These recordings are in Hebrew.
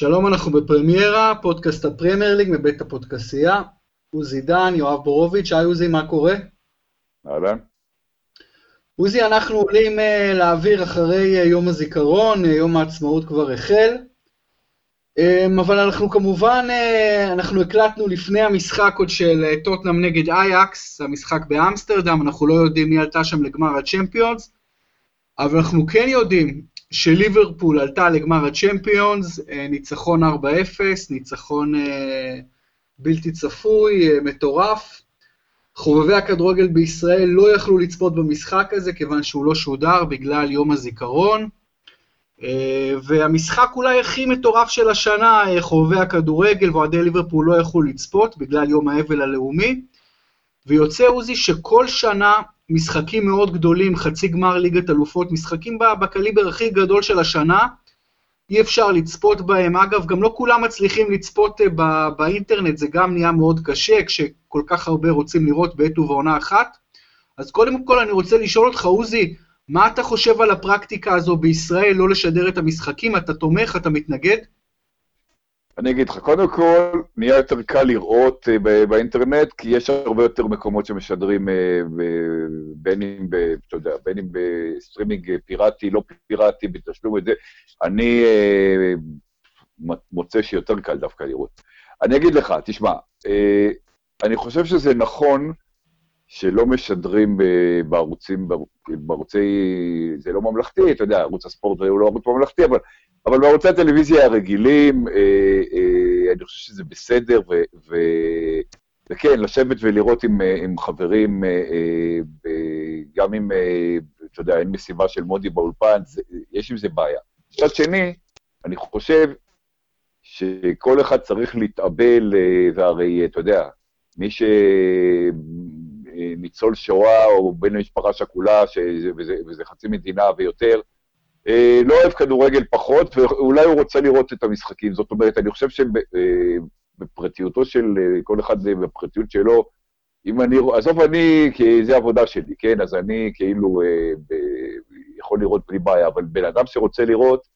שלום, אנחנו בפרמיירה, פודקאסט הפרמייר ליג מבית הפודקסייה. עוזי דן, יואב בורוביץ', היי עוזי, מה קורה? אהלן. עוזי, אנחנו עולים uh, לאוויר אחרי uh, יום הזיכרון, uh, יום העצמאות כבר החל. Um, אבל אנחנו כמובן, uh, אנחנו הקלטנו לפני המשחק עוד של uh, טוטנאם נגד אייקס, המשחק באמסטרדם, אנחנו לא יודעים מי עלתה שם לגמר הצ'מפיונס, אבל אנחנו כן יודעים שליברפול עלתה לגמר הצ'מפיונס, אה, ניצחון 4-0, ניצחון אה, בלתי צפוי, אה, מטורף. חובבי הכדורגל בישראל לא יכלו לצפות במשחק הזה כיוון שהוא לא שודר בגלל יום הזיכרון. והמשחק אולי הכי מטורף של השנה, חובבי הכדורגל ואוהדי ליברפול לא יכלו לצפות בגלל יום האבל הלאומי. ויוצא עוזי שכל שנה משחקים מאוד גדולים, חצי גמר ליגת אלופות, משחקים בקליבר הכי גדול של השנה, אי אפשר לצפות בהם. אגב, גם לא כולם מצליחים לצפות אה, בא, באינטרנט, זה גם נהיה מאוד קשה, כשכל כך הרבה רוצים לראות בעת ובעונה אחת. אז קודם כל אני רוצה לשאול אותך, עוזי, מה אתה חושב על הפרקטיקה הזו בישראל, לא לשדר את המשחקים? אתה תומך, אתה מתנגד? אני אגיד לך, קודם כל, נהיה יותר קל לראות אה, באינטרנט, כי יש הרבה יותר מקומות שמשדרים, אה, בין אם, ב, אתה יודע, בין אם בסטרימינג פיראטי, לא פיראטי, בתשלום את זה. אני מוצא שיותר קל דווקא לראות. אני אגיד לך, תשמע, אני חושב שזה נכון שלא משדרים בערוצים, בערוצי, זה לא ממלכתי, אתה יודע, ערוץ הספורט הוא לא ערוץ ממלכתי, אבל אבל בערוצי הטלוויזיה הרגילים, אה, אה, אני חושב שזה בסדר, ו, ו, וכן, לשבת ולראות עם, אה, עם חברים, אה, אה, גם אם, אה, אתה יודע, אין משימה של מודי באולפן, זה, יש עם זה בעיה. מצד שני, אני חושב שכל אחד צריך להתאבל, אה, והרי, אתה יודע, מי ש... ניצול שואה או בן למשפחה שכולה, וזה, וזה חצי מדינה ויותר, אה, לא אוהב כדורגל פחות, ואולי הוא רוצה לראות את המשחקים. זאת אומרת, אני חושב שבפרטיותו אה, של אה, כל אחד בפרטיות שלו, אם אני, עזוב אני, כי זה עבודה שלי, כן? אז אני כאילו ב, יכול לראות בלי בעיה, אבל בן אדם שרוצה לראות,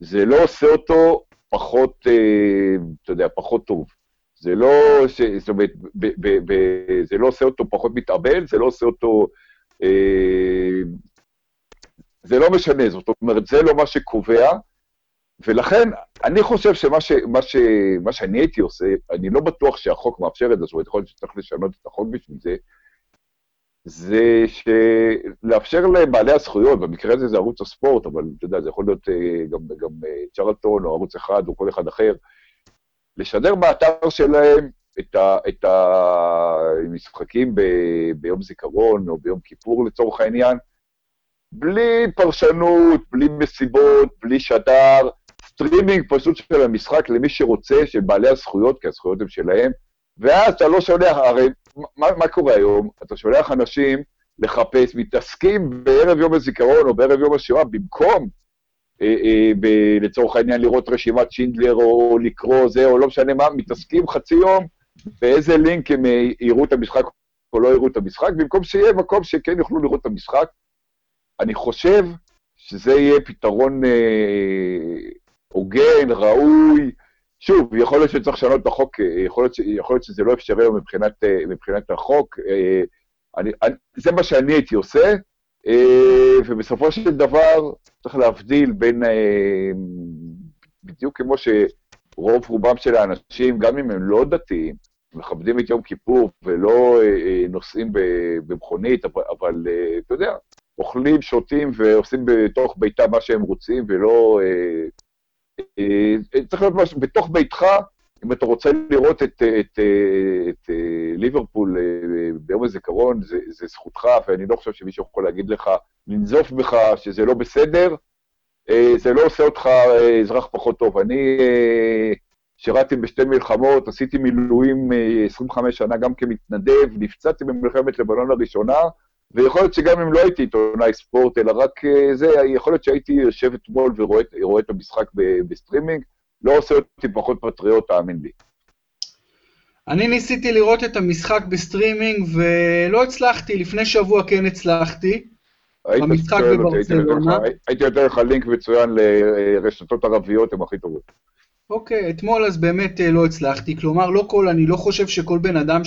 זה לא עושה אותו פחות, אתה יודע, פחות טוב. זה לא, ש, זאת אומרת, ב, ב, ב, זה לא עושה אותו פחות מתאבל, זה לא עושה אותו זה לא משנה, זאת אומרת, זה לא מה שקובע, ולכן אני חושב שמה ש, מה ש, מה שאני הייתי עושה, אני לא בטוח שהחוק מאפשר את זה, זאת אומרת, יכול להיות שצריך לשנות את החוק בשביל זה, זה לאפשר לבעלי הזכויות, במקרה הזה זה ערוץ הספורט, אבל אתה יודע, זה יכול להיות אה, גם, גם אה, צ'רלטון או ערוץ אחד או כל אחד אחר, לשדר באתר שלהם את, ה, את המשחקים ב, ביום זיכרון או ביום כיפור לצורך העניין, בלי פרשנות, בלי מסיבות, בלי שדר, סטרימינג פשוט של המשחק למי שרוצה, של בעלי הזכויות, כי הזכויות הן שלהם, ואז אתה לא שולח, הרי מה, מה קורה היום? אתה שולח אנשים לחפש, מתעסקים בערב יום הזיכרון או בערב יום השואה, במקום, אה, אה, ב, לצורך העניין, לראות רשימת שינדלר או לקרוא זה, או לא משנה מה, מתעסקים חצי יום באיזה לינק הם אה, יראו את המשחק או לא יראו את המשחק, במקום שיהיה מקום שכן יוכלו לראות את המשחק. אני חושב שזה יהיה פתרון אה, הוגן, ראוי. שוב, יכול להיות שצריך לשנות את החוק, אה, יכול להיות, ש, יכול להיות שזה לא אפשרי מבחינת, אה, מבחינת החוק. אני, אני, זה מה שאני הייתי עושה, ובסופו של דבר צריך להבדיל בין, בדיוק כמו שרוב רובם של האנשים, גם אם הם לא דתיים, מכבדים את יום כיפור ולא נוסעים במכונית, אבל, אבל אתה יודע, אוכלים, שותים ועושים בתוך ביתם מה שהם רוצים, ולא... אה, אה, צריך להיות משהו, בתוך ביתך, אם אתה רוצה לראות את, את, את, את ליברפול ביום הזיכרון, זה, זה זכותך, ואני לא חושב שמישהו יכול להגיד לך, לנזוף בך שזה לא בסדר, זה לא עושה אותך אזרח פחות טוב. אני שירתי בשתי מלחמות, עשיתי מילואים 25 שנה גם כמתנדב, נפצעתי במלחמת לבנון הראשונה, ויכול להיות שגם אם לא הייתי עיתונאי ספורט, אלא רק אה, זה, יכול להיות שהייתי יושב אתמול ורואה את המשחק בסטרימינג, לא עושה אותי פחות פטריוט, תאמין לי. אני ניסיתי לראות את המשחק בסטרימינג ולא הצלחתי, לפני שבוע כן הצלחתי. במשחק בברצלונה. הייתי נותן לך לינק מצוין לרשתות ערביות, הן הכי טובות. אוקיי, אתמול אז באמת לא הצלחתי, כלומר, לא כל, אני לא חושב שכל בן אדם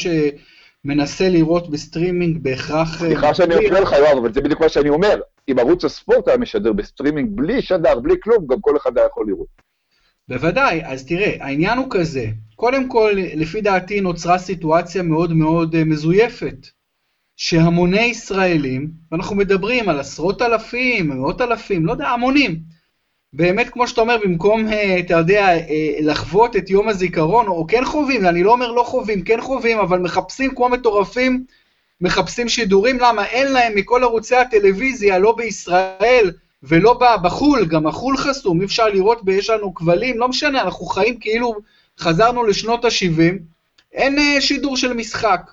שמנסה לראות בסטרימינג בהכרח... סליחה שאני מפריע לך, יואב, אבל זה בדיוק מה שאני אומר. אם ערוץ הספורט היה משדר בסטרימינג בלי שדר, בלי כלום, גם כל אחד היה יכול לראות. בוודאי, אז תראה, העניין הוא כזה, קודם כל, לפי דעתי נוצרה סיטואציה מאוד מאוד מזויפת. שהמוני ישראלים, ואנחנו מדברים על עשרות אלפים, מאות אלפים, לא יודע, המונים, באמת, כמו שאתה אומר, במקום, אתה יודע, לחוות את יום הזיכרון, או כן חווים, אני לא אומר לא חווים, כן חווים, אבל מחפשים כמו מטורפים, מחפשים שידורים, למה? אין להם מכל ערוצי הטלוויזיה, לא בישראל ולא בחו"ל, גם החו"ל חסום, אי אפשר לראות, יש לנו כבלים, לא משנה, אנחנו חיים כאילו חזרנו לשנות ה-70, אין שידור של משחק.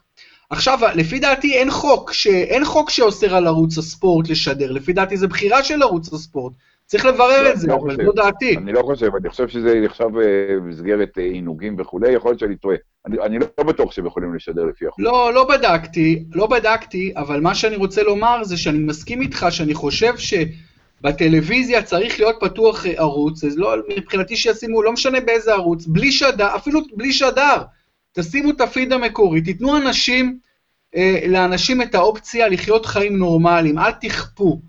עכשיו, לפי דעתי אין חוק, ש... אין חוק שאוסר על ערוץ הספורט לשדר, לפי דעתי זה בחירה של ערוץ הספורט. צריך לברר לא, את זה, לא אבל זו דעתי. אני לא חושב, אני חושב שזה נחשב במסגרת עינוגים וכולי, יכול להיות שאני טועה. אני, לא בטוח שהם יכולים לשדר לפי החוק. לא, לא בדקתי, לא בדקתי, אבל מה שאני רוצה לומר זה שאני מסכים איתך, שאני חושב שבטלוויזיה צריך להיות פתוח ערוץ, אז לא, מבחינתי שישימו, לא משנה באיזה ערוץ, בלי שדר, אפילו בלי שדר. תשימו את הפיד המקורי, תיתנו אנשים, אה, לאנשים את האופציה לחיות חיים נורמליים, אל תכפו.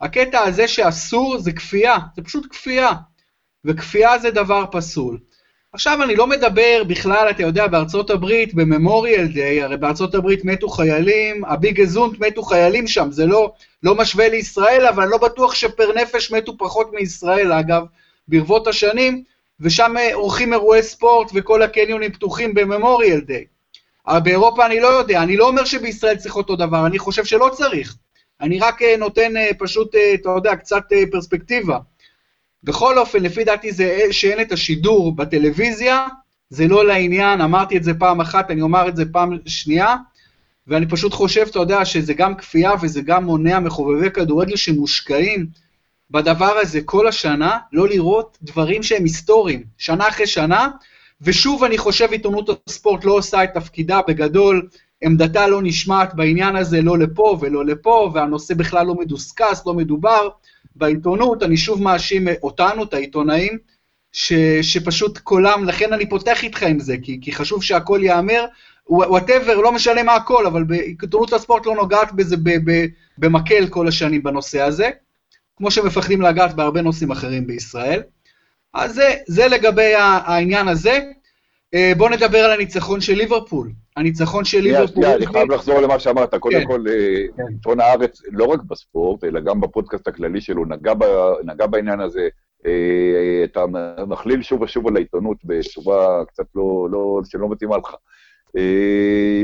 הקטע הזה שאסור זה כפייה, זה פשוט כפייה, וכפייה זה דבר פסול. עכשיו אני לא מדבר בכלל, אתה יודע, בארצות הברית, בממוריאל דיי, הרי בארצות הברית מתו חיילים, הביג אזונט מתו חיילים שם, זה לא, לא משווה לישראל, אבל אני לא בטוח שפר נפש מתו פחות מישראל, אגב, ברבות השנים, ושם עורכים אירועי ספורט וכל הקניונים פתוחים בממוריאל דיי. אבל באירופה אני לא יודע, אני לא אומר שבישראל צריך אותו דבר, אני חושב שלא צריך. אני רק נותן פשוט, אתה יודע, קצת פרספקטיבה. בכל אופן, לפי דעתי זה שאין את השידור בטלוויזיה, זה לא לעניין, אמרתי את זה פעם אחת, אני אומר את זה פעם שנייה, ואני פשוט חושב, אתה יודע, שזה גם כפייה וזה גם מונע מחובבי כדורגל שמושקעים בדבר הזה כל השנה, לא לראות דברים שהם היסטוריים, שנה אחרי שנה, ושוב אני חושב עיתונות הספורט לא עושה את תפקידה בגדול, עמדתה לא נשמעת בעניין הזה לא לפה ולא לפה, והנושא בכלל לא מדוסקס, לא מדובר. בעיתונות, אני שוב מאשים אותנו, את העיתונאים, ש, שפשוט קולם, לכן אני פותח איתך עם זה, כי, כי חשוב שהכל ייאמר, whatever, לא משנה מה הכל, אבל עיתונות הספורט לא נוגעת בזה ב, ב, במקל כל השנים בנושא הזה. כמו שמפחדים לגעת בהרבה נושאים אחרים בישראל. אז זה, זה לגבי העניין הזה. אה, בואו נדבר על הניצחון של ליברפול. הניצחון של ליברפול... אני חייב לחזור למה שאמרת. קודם כן. כל, אה, כן. עיתון הארץ, לא רק בספורט, אלא גם בפודקאסט הכללי שלו, נגע, בעניין הזה. אה, אתה מכליל שוב ושוב על העיתונות בצורה קצת לא, לא, שלא מתאימה לך.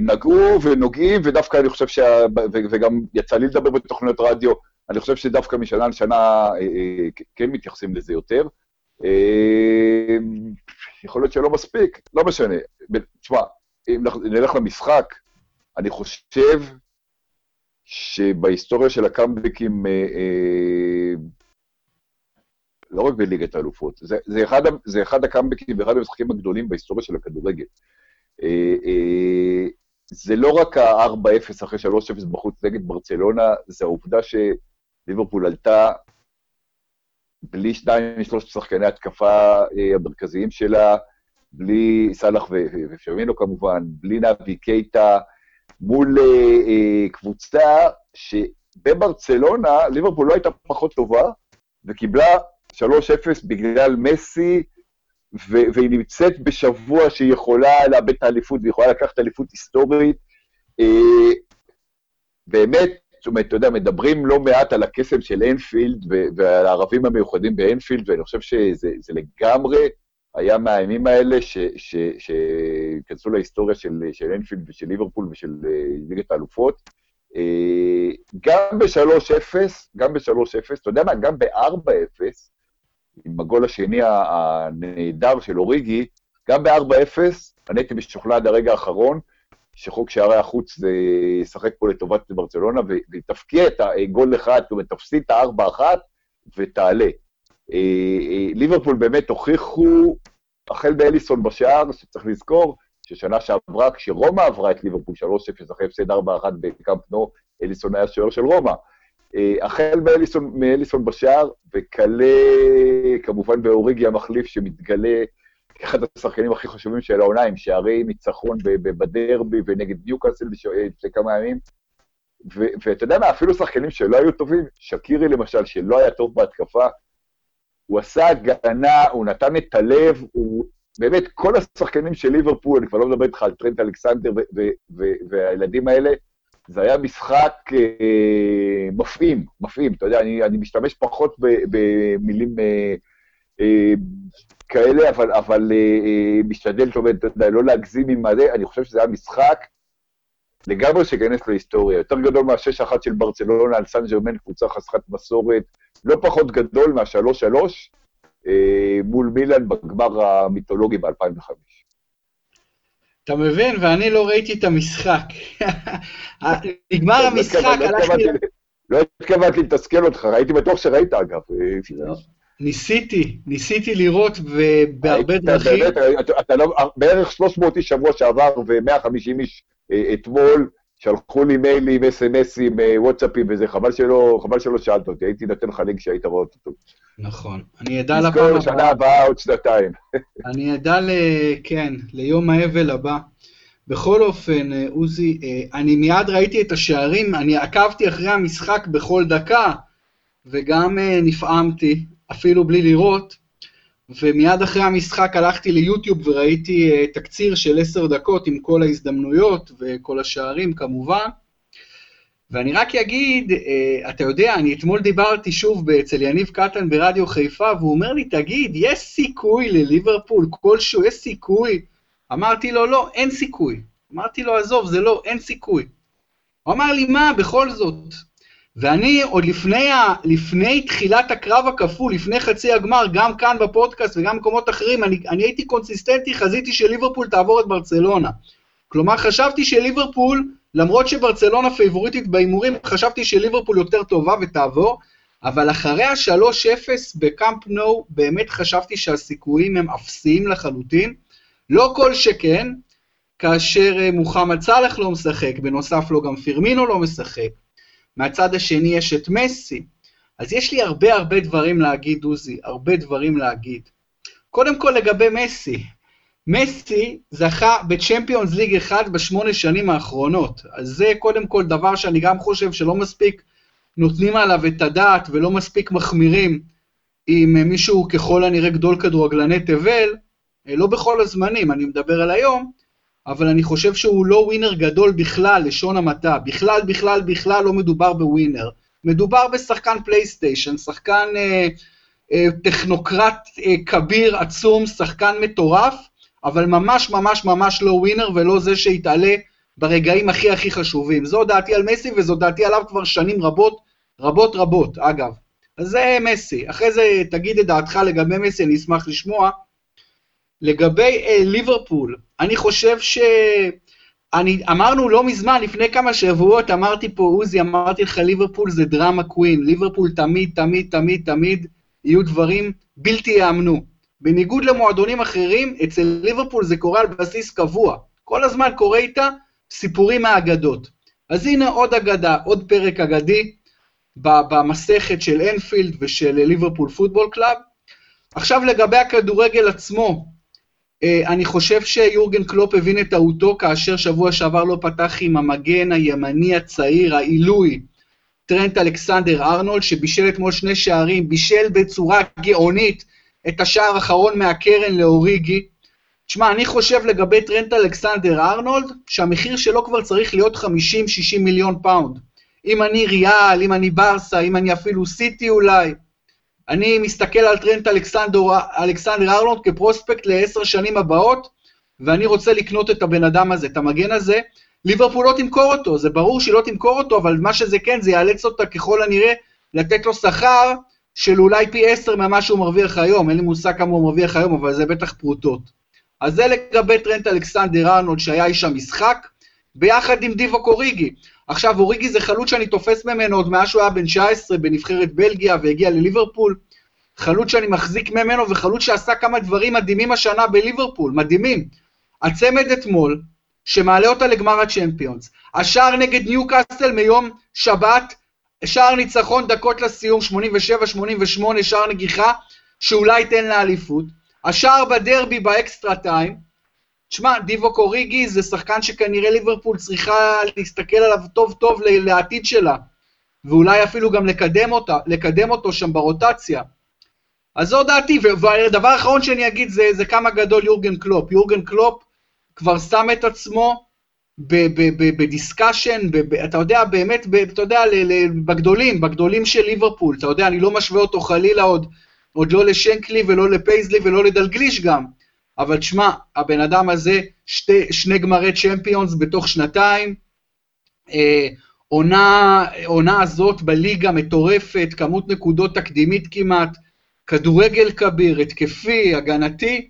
נגעו ונוגעים, ודווקא אני חושב שה... וגם יצא לי לדבר בתוכניות רדיו אני חושב שדווקא משנה לשנה כן מתייחסים לזה יותר. אה, יכול להיות שלא מספיק, לא משנה. תשמע, אם נלך למשחק, אני חושב שבהיסטוריה של הקאמבקים, לא רק בליגת האלופות, זה, זה, אחד, זה אחד הקאמבקים ואחד המשחקים הגדולים בהיסטוריה של הכדורגל. זה לא רק ה-4-0 אחרי 3-0 בחוץ נגד ברצלונה, זה העובדה ש... ליברפול עלתה בלי שניים משלושת שחקני התקפה אה, המרכזיים שלה, בלי סאלח ופרמינו כמובן, בלי נאבי קייטה, מול אה, אה, קבוצה שבברצלונה ליברפול לא הייתה פחות טובה, וקיבלה 3-0 בגלל מסי, והיא נמצאת בשבוע שהיא יכולה לאבד את האליפות, והיא יכולה לקחת אליפות היסטורית. באמת, זאת אומרת, אתה יודע, מדברים לא מעט על הקסם של אנפילד ועל הערבים המיוחדים באנפילד, ואני חושב שזה לגמרי היה מהימים האלה שייכנסו להיסטוריה של, של אנפילד ושל ליברפול ושל אה, ליגת האלופות. אה, גם ב-3-0, גם ב-3-0, אתה יודע מה, גם ב-4-0, עם הגול השני הנהדר של אוריגי, גם ב-4-0, אני הייתי משוכנע עד הרגע האחרון, שחוק שערי החוץ זה ישחק פה לטובת ברצלונה, ותפקיע את הגול אחד, זאת אומרת, תפסיד את הארבע אחת ותעלה. אה, אה, ליברפול באמת הוכיחו, החל באליסון בשער, שצריך לזכור, ששנה שעברה, כשרומא עברה את ליברפול 3-0 אחרי הפסד 4-1 בקאמפ נו, אליסון היה שוער של רומא. אה, החל מאליסון, מאליסון בשער, וכלה כמובן באוריגי המחליף שמתגלה כאחד השחקנים הכי חשובים של העונה, עם שערי ניצחון בדרבי ונגד ניוקאסל לפני כמה ימים. ואתה יודע מה, אפילו שחקנים שלא היו טובים, שקירי למשל, שלא היה טוב בהתקפה, הוא עשה הגנה, הוא נתן את הלב, הוא... באמת, כל השחקנים של ליברפול, אני כבר לא מדבר איתך על טרנט אלכסנדר והילדים האלה, זה היה משחק אה, מפעים, מפעים, אתה יודע, אני, אני משתמש פחות במילים אה, אה, כאלה, אבל, אבל אה, אה, משתדל, זאת אומרת, אתה יודע, לא להגזים עם מלא, אני חושב שזה היה משחק לגמרי שייכנס להיסטוריה. יותר גדול מהשש אחת של ברצלונה על סן ג'רמן, קבוצה חסכת מסורת, לא פחות גדול מהשלוש שלוש אה, מול מילאן בגמר המיתולוגי ב-2005. אתה מבין? ואני לא ראיתי את המשחק. נגמר לא המשחק, הלכתי... לא התכוונתי לתסכל אותך, הייתי בטוח שראית אגב. ניסיתי, ניסיתי לראות בהרבה דרכים. באמת, אתה לא, בערך 300 איש שבוע שעבר ו-150 איש אה, אתמול, שלחו לי מיילים, אס.אם.אסים, אה, וואטסאפים וזה, חבל שלא, חבל שלא שאלת אותי, הייתי נותן לך לינק שהיית רואה אותו. נכון, אני אדע לפעם הבאה. נזכור לשנה הבאה עוד שנתיים. אני אדע, ל... כן, ליום האבל הבא. בכל אופן, אה, עוזי, אני מיד ראיתי את השערים, אני עקבתי אחרי המשחק בכל דקה, וגם נפעמתי, אפילו בלי לראות. ומיד אחרי המשחק הלכתי ליוטיוב וראיתי uh, תקציר של עשר דקות עם כל ההזדמנויות וכל השערים כמובן. ואני רק אגיד, uh, אתה יודע, אני אתמול דיברתי שוב אצל יניב קטן ברדיו חיפה, והוא אומר לי, תגיד, יש סיכוי לליברפול כלשהו, יש סיכוי? אמרתי לו, לא, אין סיכוי. אמרתי לו, עזוב, זה לא, אין סיכוי. הוא אמר לי, מה, בכל זאת, ואני עוד לפני, ה, לפני תחילת הקרב הכפול, לפני חצי הגמר, גם כאן בפודקאסט וגם במקומות אחרים, אני, אני הייתי קונסיסטנטי, חזיתי שליברפול תעבור את ברצלונה. כלומר, חשבתי שליברפול, למרות שברצלונה פייבוריטית בהימורים, חשבתי שליברפול יותר טובה ותעבור, אבל אחרי ה-3-0 בקאמפ נו, באמת חשבתי שהסיכויים הם אפסיים לחלוטין. לא כל שכן, כאשר אה, מוחמד סאלח לא משחק, בנוסף לו גם פירמינו לא משחק. מהצד השני יש את מסי. אז יש לי הרבה הרבה דברים להגיד, עוזי, הרבה דברים להגיד. קודם כל לגבי מסי, מסי זכה בצ'מפיונס ליג אחד בשמונה שנים האחרונות, אז זה קודם כל דבר שאני גם חושב שלא מספיק נותנים עליו את הדעת ולא מספיק מחמירים עם מישהו ככל הנראה גדול כדורגלני תבל, לא בכל הזמנים, אני מדבר על היום, אבל אני חושב שהוא לא ווינר גדול בכלל, לשון המעטה. בכלל, בכלל, בכלל לא מדובר בווינר. מדובר בשחקן פלייסטיישן, שחקן אה, אה, טכנוקרט אה, כביר, עצום, שחקן מטורף, אבל ממש ממש ממש לא ווינר ולא זה שיתעלה ברגעים הכי הכי חשובים. זו דעתי על מסי וזו דעתי עליו כבר שנים רבות, רבות רבות, אגב. אז זה מסי. אחרי זה תגיד את דעתך לגבי מסי, אני אשמח לשמוע. לגבי אה, ליברפול, אני חושב ש... אני, אמרנו לא מזמן, לפני כמה שבועות, אמרתי פה, עוזי, אמרתי לך, ליברפול זה דרמה קווין. ליברפול תמיד, תמיד, תמיד, תמיד יהיו דברים בלתי ייאמנו. בניגוד למועדונים אחרים, אצל ליברפול זה קורה על בסיס קבוע. כל הזמן קורה איתה סיפורים מהאגדות. אז הנה עוד אגדה, עוד פרק אגדי במסכת של אנפילד ושל ליברפול Football Club. עכשיו לגבי הכדורגל עצמו, אני חושב שיורגן קלופ הבין את טעותו כאשר שבוע שעבר לא פתח עם המגן הימני הצעיר, העילוי, טרנט אלכסנדר ארנולד, שבישל אתמול שני שערים, בישל בצורה גאונית את השער האחרון מהקרן לאוריגי. תשמע, אני חושב לגבי טרנט אלכסנדר ארנולד, שהמחיר שלו כבר צריך להיות 50-60 מיליון פאונד. אם אני ריאל, אם אני ברסה, אם אני אפילו סיטי אולי, אני מסתכל על טרנט אלכסנדר, אלכסנדר ארנולד כ prospect לעשר שנים הבאות, ואני רוצה לקנות את הבן אדם הזה, את המגן הזה. ליברפול לא תמכור אותו, זה ברור שהיא לא תמכור אותו, אבל מה שזה כן, זה יאלץ אותה ככל הנראה לתת לו שכר של אולי פי עשר ממה שהוא מרוויח היום, אין לי מושג כמה הוא מרוויח היום, אבל זה בטח פרוטות. אז זה לגבי טרנט אלכסנדר ארנולד שהיה איש המשחק, ביחד עם דיבו קוריגי. עכשיו, אוריגי זה חלוץ שאני תופס ממנו עוד מאז שהוא היה בן 19 בנבחרת בלגיה והגיע לליברפול. חלוץ שאני מחזיק ממנו וחלוץ שעשה כמה דברים מדהימים השנה בליברפול, מדהימים. הצמד אתמול, שמעלה אותה לגמר הצ'מפיונס. השער נגד ניו קאסטל מיום שבת, שער ניצחון, דקות לסיום, 87-88, שער נגיחה, שאולי ייתן לה אליפות. השער בדרבי ב extra time, תשמע, דיווק אוריגי זה שחקן שכנראה ליברפול צריכה להסתכל עליו טוב טוב לעתיד שלה, ואולי אפילו גם לקדם, אותה, לקדם אותו שם ברוטציה. אז זו דעתי, והדבר האחרון שאני אגיד זה, זה כמה גדול יורגן קלופ. יורגן קלופ כבר שם את עצמו ב discussion, אתה יודע, באמת, אתה יודע, בגדולים, בגדולים של ליברפול, אתה יודע, אני לא משווה אותו חלילה עוד, עוד לא לשנקלי ולא לפייזלי ולא לדלגליש גם, אבל תשמע, הבן אדם הזה, שתי, שני גמרי צ'מפיונס בתוך שנתיים, אה, עונה, עונה הזאת בליגה מטורפת, כמות נקודות תקדימית כמעט, כדורגל כביר, התקפי, הגנתי,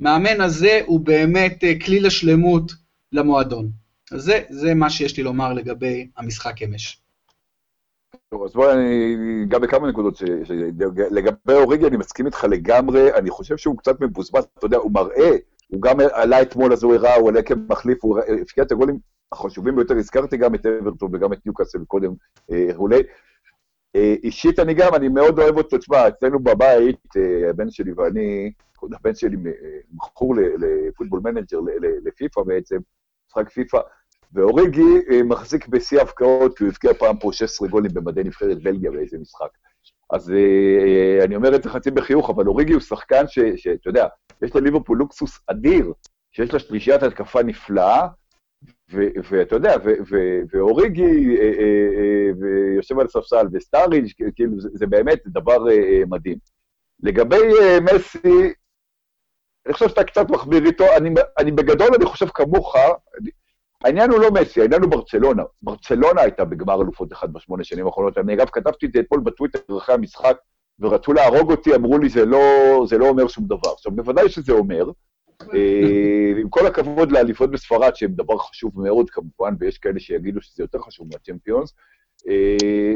מאמן הזה הוא באמת אה, כלי לשלמות למועדון. אז זה, זה מה שיש לי לומר לגבי המשחק אמש. טוב, אז בואי, אני אגע בכמה נקודות. לגבי אוריגי, אני מסכים איתך לגמרי, אני חושב שהוא קצת מבוזבז, אתה יודע, הוא מראה, הוא גם עלה אתמול, אז הוא הראה, הוא עלה כמחליף, הוא הפקיע את הגולים החשובים ביותר, הזכרתי גם את אברטון וגם את ניוקאסל קודם, אה, אולי. אה, אישית אני גם, אני מאוד אוהב אותו, תשמע, אצלנו בבית, אה, הבן שלי ואני, הבן שלי מכור לפוטבול מנג'ר, לפיפ"א בעצם, משחק פיפ"א, ואוריגי אה, מחזיק בשיא ההבקעות, כי הוא הבקיע פעם פה 16 גולים במדי נבחרת בלגיה באיזה משחק. אז אה, אני אומר את זה חצי בחיוך, אבל אוריגי הוא שחקן שאתה יודע, יש לליברפול לוקסוס אדיר, שיש לה שלישיית התקפה נפלאה, ואתה יודע, ואוריגי אה, יושב על הספסל, וסטארידג', כאילו, זה באמת דבר מדהים. לגבי מסי, אני חושב שאתה קצת מחמיר איתו, אני, בגדול, אני חושב כמוך, העניין הוא לא מסי, העניין הוא ברצלונה. ברצלונה הייתה בגמר אלופות אחד בשמונה שנים האחרונות. אני אגב כתבתי את זה אתמול בטוויטר אחרי המשחק, ורצו להרוג אותי, אמרו לי, זה לא, זה לא אומר שום דבר. עכשיו, בוודאי שזה אומר, אה, עם כל הכבוד לאליפות בספרד, שהן דבר חשוב מאוד כמובן, ויש כאלה שיגידו שזה יותר חשוב מהצ'מפיונס, אה,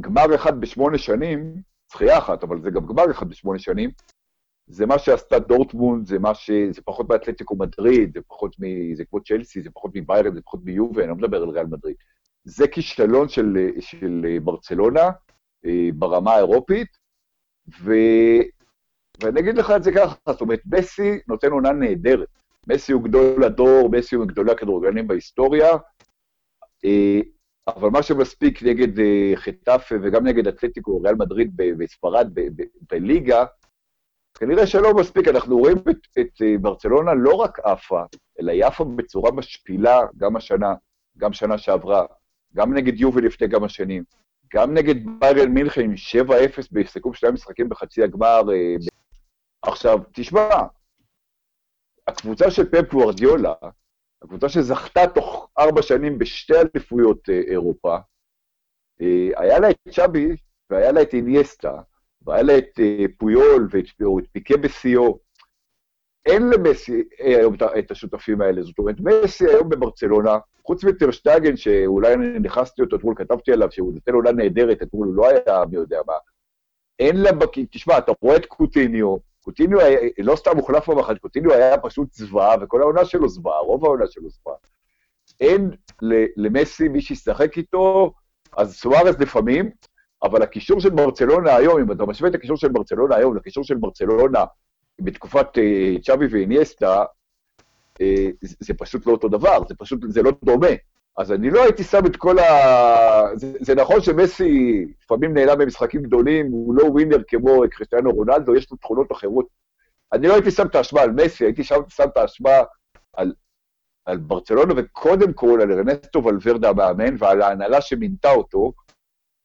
גמר אחד בשמונה שנים, זכייה אחת, אבל זה גם גמר אחד בשמונה שנים, זה מה שעשתה דורטמונד, זה מה ש... זה פחות מאתלטיקו מדריד, זה פחות מ... זה כמו צ'לסי, זה פחות מביירן, זה פחות מיובה, אני לא מדבר על ריאל מדריד. זה כישלון של, של ברצלונה אה, ברמה האירופית, ו... ואני אגיד לך את זה ככה, זאת אומרת, מסי נותן עונה נהדרת. מסי הוא גדול הדור, מסי הוא מגדולי הכדורגלנים בהיסטוריה, אה, אבל מה שמספיק נגד אה, חטאפה וגם נגד אתלטיקו, ריאל מדריד בספרד, בליגה, כנראה שלא מספיק, אנחנו רואים את, את אה, ברצלונה לא רק עפה, אלא היא עפה בצורה משפילה גם השנה, גם שנה שעברה, גם נגד יובל לפני כמה שנים, גם נגד ביירן מינכן 7-0 בסיכום שני המשחקים בחצי הגמר. אה, עכשיו, תשמע, הקבוצה של פפ וורדיולה, הקבוצה שזכתה תוך ארבע שנים בשתי אליפויות אה, אירופה, היה לה את צ'אבי והיה לה את אינייסטה, והיה לה את אה, פויול ואת פיקה בשיאו. אין למסי אה, היום את השותפים האלה, זאת אומרת, מסי היום בברצלונה, חוץ מטרשטגן, שאולי נכנסתי אותו אתמול, כתבתי עליו שהוא נותן עולה נהדרת, אתמול הוא לא היה מי יודע מה. אין לה, תשמע, אתה רואה את קוטיניו, קוטיניו היה, לא סתם הוחלף פעם אחת, קוטיניו היה פשוט זוועה, וכל העונה שלו זוועה, רוב העונה שלו זוועה. אין למסי מי שישחק איתו, אז סוארז לפעמים, אבל הקישור של ברצלונה היום, אם אתה משווה את הקישור של ברצלונה היום לקישור של ברצלונה בתקופת uh, צ'אבי ואיניאסטה, זה, זה פשוט לא אותו דבר, זה פשוט, זה לא דומה. אז אני לא הייתי שם את כל ה... זה, זה נכון שמסי לפעמים נהנה במשחקים גדולים, הוא לא ווינר כמו קריסטיאנו רונלדו, יש לו תכונות אחרות. אני לא הייתי שם את האשמה על מסי, הייתי שם, שם את האשמה על, על ברצלונה, וקודם כל על ארנסטו ולוורדה המאמן ועל ההנהלה שמינתה אותו,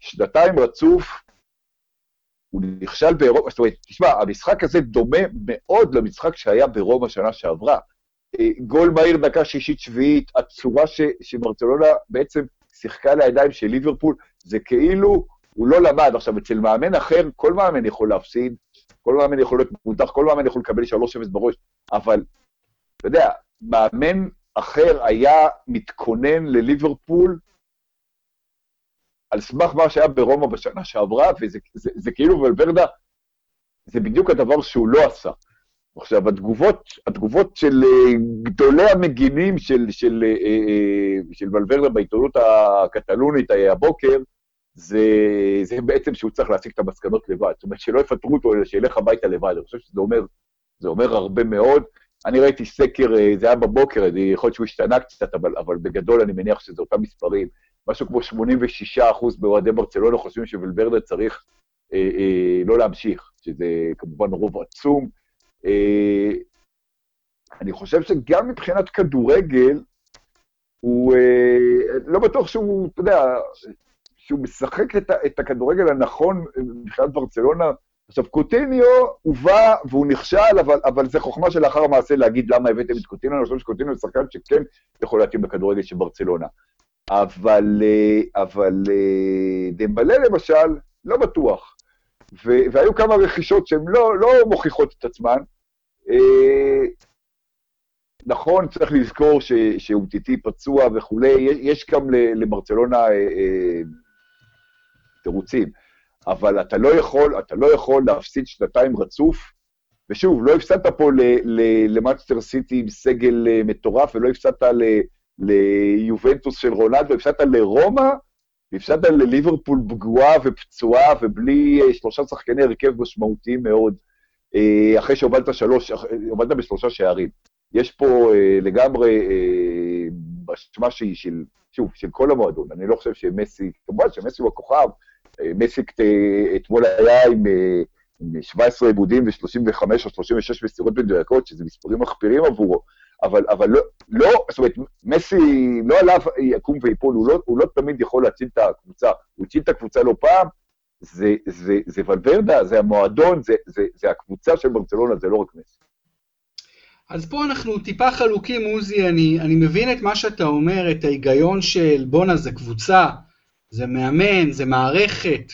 שנתיים רצוף, הוא נכשל באירופה, זאת אומרת, תשמע, המשחק הזה דומה מאוד למשחק שהיה ברומא שנה שעברה. אה, גול מהיר דקה שישית-שביעית, הצורה ש, שברצלונה בעצם שיחקה לידיים של ליברפול, זה כאילו הוא לא למד. עכשיו, אצל מאמן אחר, כל מאמן יכול להפסיד, כל מאמן יכול להיות מודח, כל מאמן יכול לקבל 3-0 בראש, אבל, אתה יודע, מאמן אחר היה מתכונן לליברפול על סמך מה שהיה ברומא בשנה שעברה, וזה זה, זה כאילו ולוורדה, זה בדיוק הדבר שהוא לא עשה. עכשיו, התגובות, התגובות של אה, גדולי המגינים של, של, אה, אה, של ולוורדה בעיתונות הקטלונית הבוקר, זה, זה בעצם שהוא צריך להסיק את המסקנות לבד. זאת אומרת, שלא יפטרו אותו, אלא שילך הביתה לבד. אני חושב שזה אומר, זה אומר הרבה מאוד. אני ראיתי סקר, זה היה בבוקר, יכול להיות שהוא השתנה קצת, אבל, אבל בגדול אני מניח שזה אותם מספרים. משהו כמו 86 אחוז באוהדי ברצלונה חושבים שוולברדה צריך אה, אה, לא להמשיך, שזה כמובן רוב עצום. אה, אני חושב שגם מבחינת כדורגל, הוא אה, לא בטוח שהוא, אתה יודע, שהוא משחק את, את הכדורגל הנכון מבחינת ברצלונה. עכשיו, קוטיניו הוא בא והוא נכשל, אבל, אבל זה חוכמה שלאחר המעשה להגיד למה הבאתם את קוטיניו, אני חושב שקוטיניו הוא שחקן שכן יכול להתאים לכדורגל של ברצלונה. אבל, אה, אבל אה, דמבלה למשל, לא בטוח. ו, והיו כמה רכישות שהן לא, לא מוכיחות את עצמן. אה, נכון, צריך לזכור שאומטיטי פצוע וכולי, יש גם לברצלונה תירוצים, אבל אתה לא יכול, אתה לא יכול להפסיד שנתיים רצוף, ושוב, לא הפסדת פה למאצ'טר סיטי עם סגל מטורף, ולא הפסדת ליובנטוס של רונלדו, הפסדת לרומא, והפסדת לליברפול פגועה ופצועה ובלי אה, שלושה שחקני הרכב משמעותיים מאוד, אה, אחרי שהובלת שלוש, הובלת בשלושה שערים. יש פה אה, לגמרי באשמה שהיא של, שוב, של כל המועדון. אני לא חושב שמסי, כמובן שמסי הוא הכוכב, מסי אתמול היה עם, עם 17 עיבודים ו-35 או 36 מסירות מדויקות, שזה מספרים מחפירים עבורו. אבל, אבל לא, לא, זאת אומרת, מסי לא עליו יקום ויפול, הוא לא, הוא לא תמיד יכול להציל את הקבוצה, הוא הציל את הקבוצה לא פעם, זה, זה, זה ולוורדה, זה המועדון, זה, זה, זה הקבוצה של ברצלונה, זה לא רק מסי. אז פה אנחנו טיפה חלוקים, עוזי, אני, אני מבין את מה שאתה אומר, את ההיגיון של בואנה, זה קבוצה, זה מאמן, זה מערכת.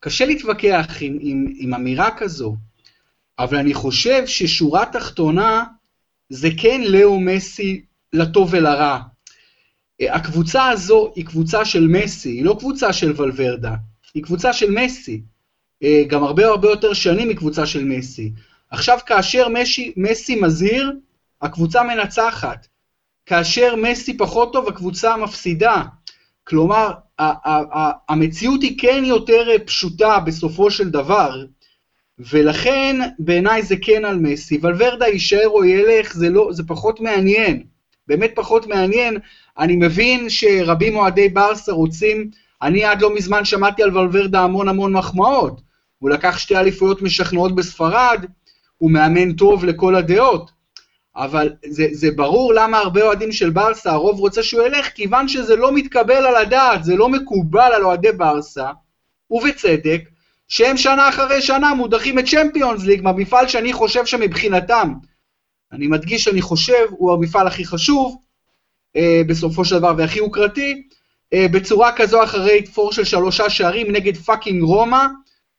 קשה להתווכח עם, עם, עם אמירה כזו, אבל אני חושב ששורה תחתונה, זה כן לאו מסי לטוב ולרע. הקבוצה הזו היא קבוצה של מסי, היא לא קבוצה של ולוורדה, היא קבוצה של מסי. גם הרבה הרבה יותר שנים היא קבוצה של מסי. עכשיו כאשר מסי, מסי מזהיר, הקבוצה מנצחת. כאשר מסי פחות טוב, הקבוצה מפסידה. כלומר, המציאות היא כן יותר פשוטה בסופו של דבר. ולכן בעיניי זה כן על מסי. ולוורדה יישאר או ילך, זה, לא, זה פחות מעניין. באמת פחות מעניין. אני מבין שרבים אוהדי ברסה רוצים, אני עד לא מזמן שמעתי על ולוורדה המון המון מחמאות. הוא לקח שתי אליפויות משכנעות בספרד, הוא מאמן טוב לכל הדעות. אבל זה, זה ברור למה הרבה אוהדים של ברסה, הרוב רוצה שהוא ילך, כיוון שזה לא מתקבל על הדעת, זה לא מקובל על אוהדי ברסה, ובצדק, שהם שנה אחרי שנה מודחים מצ'מפיונס ליג מהמפעל שאני חושב שמבחינתם, אני מדגיש שאני חושב, הוא המפעל הכי חשוב, אה, בסופו של דבר והכי יוקרתי, אה, בצורה כזו אחרי פור של שלושה שערים נגד fucking רומא,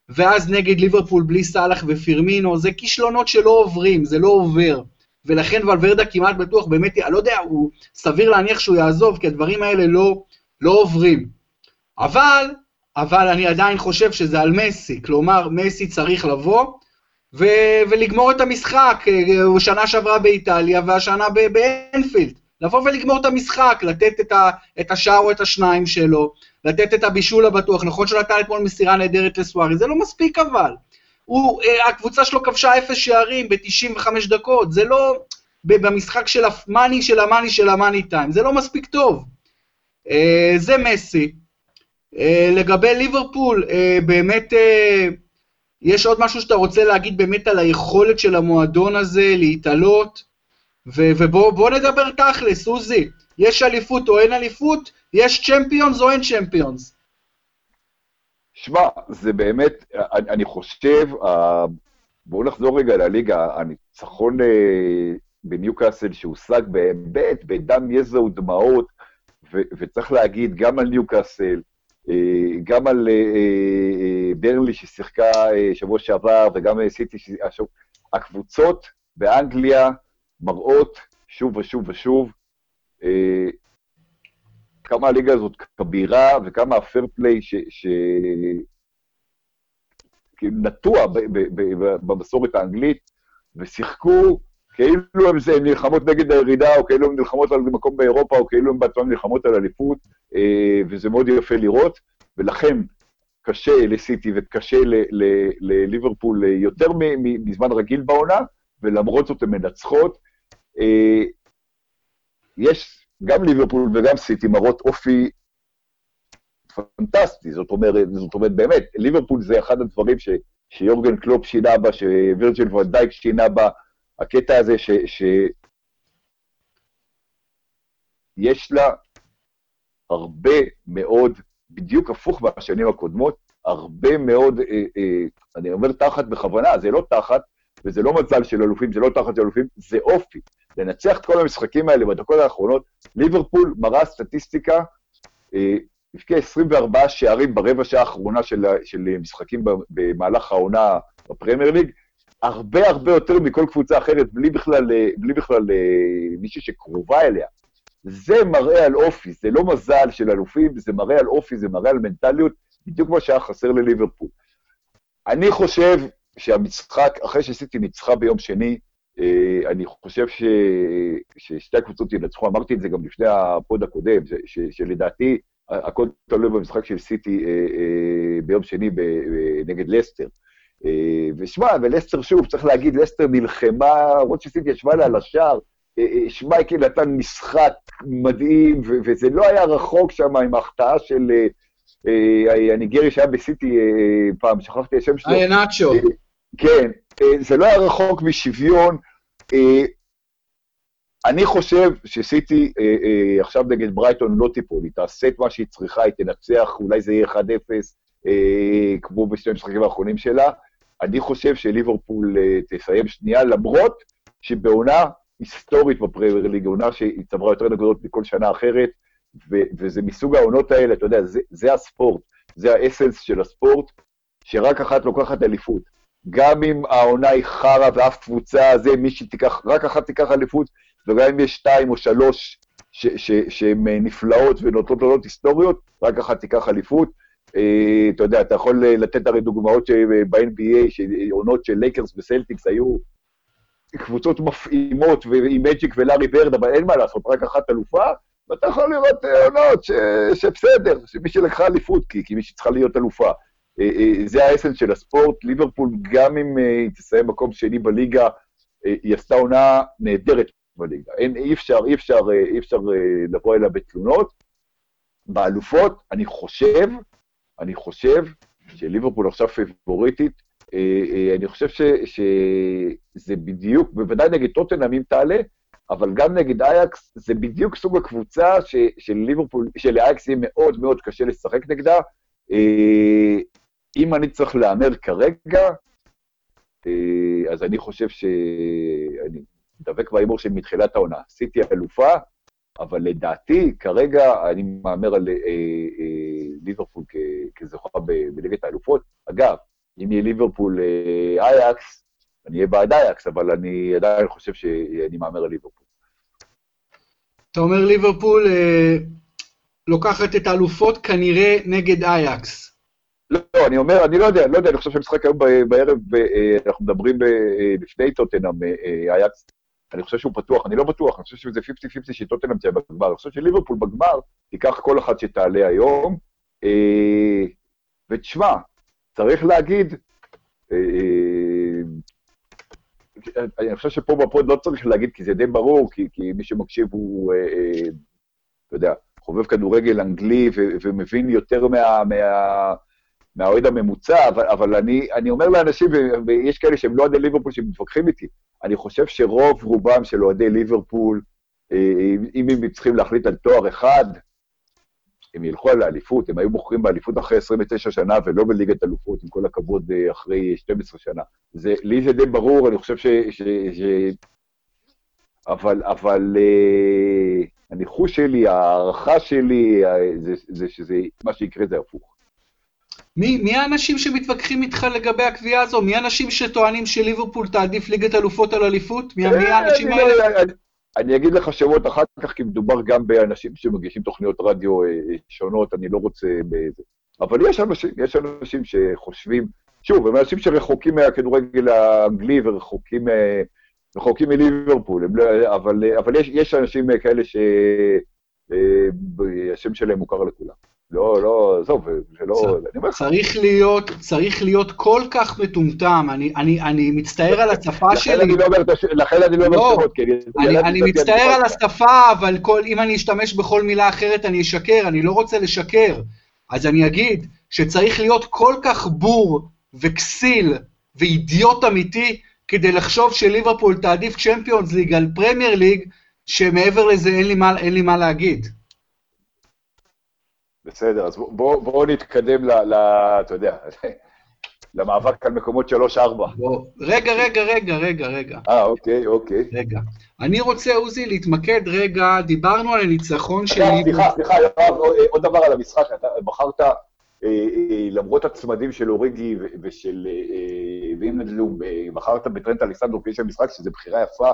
ואז נגד ליברפול בלי סאלח ופירמינו, זה כישלונות שלא עוברים, זה לא עובר. ולכן ולוורדה כמעט בטוח, באמת, אני לא יודע, הוא סביר להניח שהוא יעזוב, כי הדברים האלה לא, לא עוברים. אבל אבל אני עדיין חושב שזה על מסי, כלומר, מסי צריך לבוא ו- ולגמור את המשחק, הוא שנה שעברה באיטליה והשנה באנפילד. לבוא ולגמור את המשחק, לתת את, ה- את השער או את השניים שלו, לתת את הבישול הבטוח. נכון שהוא נתן אתמול מסירה נהדרת לסוארי, זה לא מספיק אבל. הוא, אה, הקבוצה שלו כבשה אפס שערים ב-95 דקות, זה לא במשחק של המאני של המאני של המאני טיים, זה לא מספיק טוב. אה, זה מסי. אה, לגבי ליברפול, אה, באמת, אה, יש עוד משהו שאתה רוצה להגיד באמת על היכולת של המועדון הזה להתעלות? ובוא נדבר תכלס, סוזי, יש אליפות או אין אליפות? יש צ'מפיונס או אין צ'מפיונס? שמע, זה באמת, אני, אני חושב, בואו נחזור רגע לליגה, הניצחון בניוקאסל שהושג באמת בדם, יזע ודמעות, ו, וצריך להגיד גם על ניוקאסל, גם על אה, אה, ברנלי ששיחקה שבוע שעבר וגם סיטי, הקבוצות באנגליה מראות שוב ושוב ושוב כמה הליגה הזאת כבירה וכמה הפייר פליי ש... נטוע במסורת האנגלית, ושיחקו כאילו הם, זה, נלחמות נגד הירידה, או כאילו הם נלחמות על מקום באירופה, או כאילו הם בעצמם נלחמות על אליפות, אה, וזה מאוד יפה לראות, ולכן קשה לסיטי וקשה לליברפול יותר מזמן רגיל בעונה, ולמרות זאת הן מנצחות. אה, יש גם ליברפול וגם סיטי מראות אופי פנטסטי, זאת אומרת, זאת אומרת באמת, ליברפול זה אחד הדברים ש, שיורגן קלופ שינה בה, שווירג'ל ונדייק שינה בה, הקטע הזה ש, ש... יש לה הרבה מאוד, בדיוק הפוך מהשנים הקודמות, הרבה מאוד, אה, אה, אני אומר תחת בכוונה, זה לא תחת, וזה לא מזל של אלופים, זה לא תחת של אלופים, זה אופי. לנצח את כל המשחקים האלה בדקות האחרונות, ליברפול מראה סטטיסטיקה, אה, הבקיע 24 שערים ברבע שעה האחרונה של, של משחקים במהלך העונה בפרמייר ליג, הרבה הרבה יותר מכל קבוצה אחרת, בלי בכלל, בלי בכלל מישהי שקרובה אליה. זה מראה על אופי, זה לא מזל של אלופים, זה מראה על אופי, זה מראה על מנטליות, בדיוק מה שהיה חסר לליברפול. אני חושב שהמשחק, אחרי שסיטי ניצחה ביום שני, אה, אני חושב ש... ששתי הקבוצות ינצחו, אמרתי את זה גם לפני ה pod הקודם, ש... ש... שלדעתי הכל תלוי במשחק של סיטי אה, אה, ביום שני. נגד לסטר. ושמע, ולסטר שוב, צריך להגיד, לסטר נלחמה, למרות שסיטי ישבה לה על השער, שמייקל נתן משחק מדהים. וזה לא היה רחוק שם עם ההחטאה של הניגרי שהיה בסיטי פעם, שכחתי השם שלו. איינאצ'ו. כן, זה לא היה רחוק משוויון. אני חושב שסיטי אה, אה, עכשיו נגד ברייטון לא תיפול, היא תעשה את מה שהיא צריכה, היא תנצח, אולי זה יהיה 1-0, אה, כמו בשני המשחקים האחרונים שלה. אני חושב שליברפול אה, תסיים שנייה, למרות שבעונה היסטורית בפרמייר ליג, עונה שהיא צברה יותר נקודות מכל שנה אחרת, ו- וזה מסוג העונות האלה, אתה יודע, זה, זה הספורט, זה ה essence של הספורט, שרק אחת לוקחת אליפות. גם אם העונה היא חרא ואף קבוצה, זה מי שתיקח, רק אחת תיקח אליפות, וגם אם יש שתיים או שלוש שהן אה, נפלאות ונותנות עונות היסטוריות, רק אחת תיקח אליפות. אה, אתה יודע, אתה יכול אה, לתת הרי דוגמאות ב-NBA, עונות של לייקרס וסלטיקס היו קבוצות מפעימות, עם מג'יק ולארי ברד, אבל אין מה לעשות, רק אחת אלופה, ואתה יכול לראות עונות שבסדר, שמי שלקחה אליפות, כי, כי מי שצריכה להיות אלופה. זה האסנס של הספורט. ליברפול, גם אם היא תסיים מקום שני בליגה, היא עשתה עונה נהדרת בליגה. אין, אי אפשר, אי אפשר, אי אפשר אה, לבוא אליה בתלונות. באלופות, אני חושב, אני חושב שליברפול עכשיו פיבוריטית, אה, אה, אני חושב ש, שזה בדיוק, בוודאי נגד טוטנאם אם תעלה, אבל גם נגד אייקס, זה בדיוק סוג הקבוצה ש, של ליברפול, שלאייקס יהיה מאוד מאוד קשה לשחק נגדה. אם אני צריך להמר כרגע, אז אני חושב ש... אני דבק בהימור של מתחילת העונה. סיטי אלופה, אבל לדעתי, כרגע אני מהמר על אה, אה, ליברפול כזוכה בליגת האלופות. אגב, אם יהיה ליברפול אה, אייקס, אני אהיה בעד אייקס, אבל אני עדיין חושב שאני מהמר על ליברפול. אתה אומר ליברפול אה, לוקחת את האלופות כנראה נגד אייקס. לא, אני אומר, אני לא יודע, לא יודע, אני חושב שהמשחק היום בערב, אה, אנחנו מדברים אה, לפני טוטנאם אייקס, אני חושב שהוא פתוח, אני לא בטוח, אני חושב שזה 50-50 שטוטנאם תהיה בגמר. אני חושב שליברפול בגמר תיקח כל אחת שתעלה היום. אה, ותשמע, צריך להגיד, אה, אה, אני חושב שפה בפוד לא צריך להגיד, כי זה די ברור, כי, כי מי שמקשיב הוא, אתה יודע, חובב כדורגל אנגלי ומבין יותר מה... מה מהאוהד הממוצע, אבל, אבל אני, אני אומר לאנשים, ויש כאלה שהם לא אוהדי ליברפול שמתווכחים איתי, אני חושב שרוב רובם של אוהדי ליברפול, אה, אם הם צריכים להחליט על תואר אחד, הם ילכו על האליפות, הם היו בוחרים באליפות אחרי 29 שנה ולא בליגת אלופות, עם כל הכבוד, אה, אחרי 12 שנה. זה, לי זה די ברור, אני חושב ש... ש, ש אבל, אבל אה, הניחוש שלי, ההערכה שלי, זה, זה שזה, מה שיקרה זה הפוך. מי, מי האנשים שמתווכחים איתך לגבי הקביעה הזו? מי האנשים שטוענים שליברפול תעדיף ליגת אלופות על אליפות? מי, מי אה, האנשים האלה? לא- אני, אני אגיד לך שמות אחר כך, כי מדובר גם באנשים שמגישים תוכניות רדיו אה, שונות, אני לא רוצה בזה. אבל יש אנשים, יש אנשים שחושבים שוב, הם אנשים שרחוקים מהכדורגל האנגלי ורחוקים רחוקים מליברפול, לא, אבל, אבל יש, יש אנשים כאלה שהשם שלהם מוכר לכולם. לא, לא, עזוב, זה לא... צריך להיות, צריך להיות כל כך מטומטם, אני, אני, אני מצטער על השפה שלי. אני לא אומר, לכן אני לא אומר לא, שמות, כי אני... אני מצטער על השפה, אבל כל, אם אני אשתמש בכל מילה אחרת אני אשקר, אני לא רוצה לשקר. אז אני אגיד שצריך להיות כל כך בור וכסיל ואידיוט אמיתי כדי לחשוב שליברפול תעדיף צ'מפיונס ליג על פרמייר ליג, שמעבר לזה אין לי מה, אין לי מה להגיד. בסדר, אז בואו בוא נתקדם ל... ל אתה יודע, למאבק על מקומות 3-4. רגע, רגע, רגע, רגע, רגע. אה, אוקיי, אוקיי. רגע. אני רוצה, עוזי, להתמקד רגע, דיברנו על הניצחון שלי. סליחה, סליחה, יואב, עוד דבר על המשחק, אתה בחרת, אה, אה, למרות הצמדים של אוריגי ושל ואם בחרת בטרנט אלכסנדרו כאיש המשחק, שזו בחירה יפה,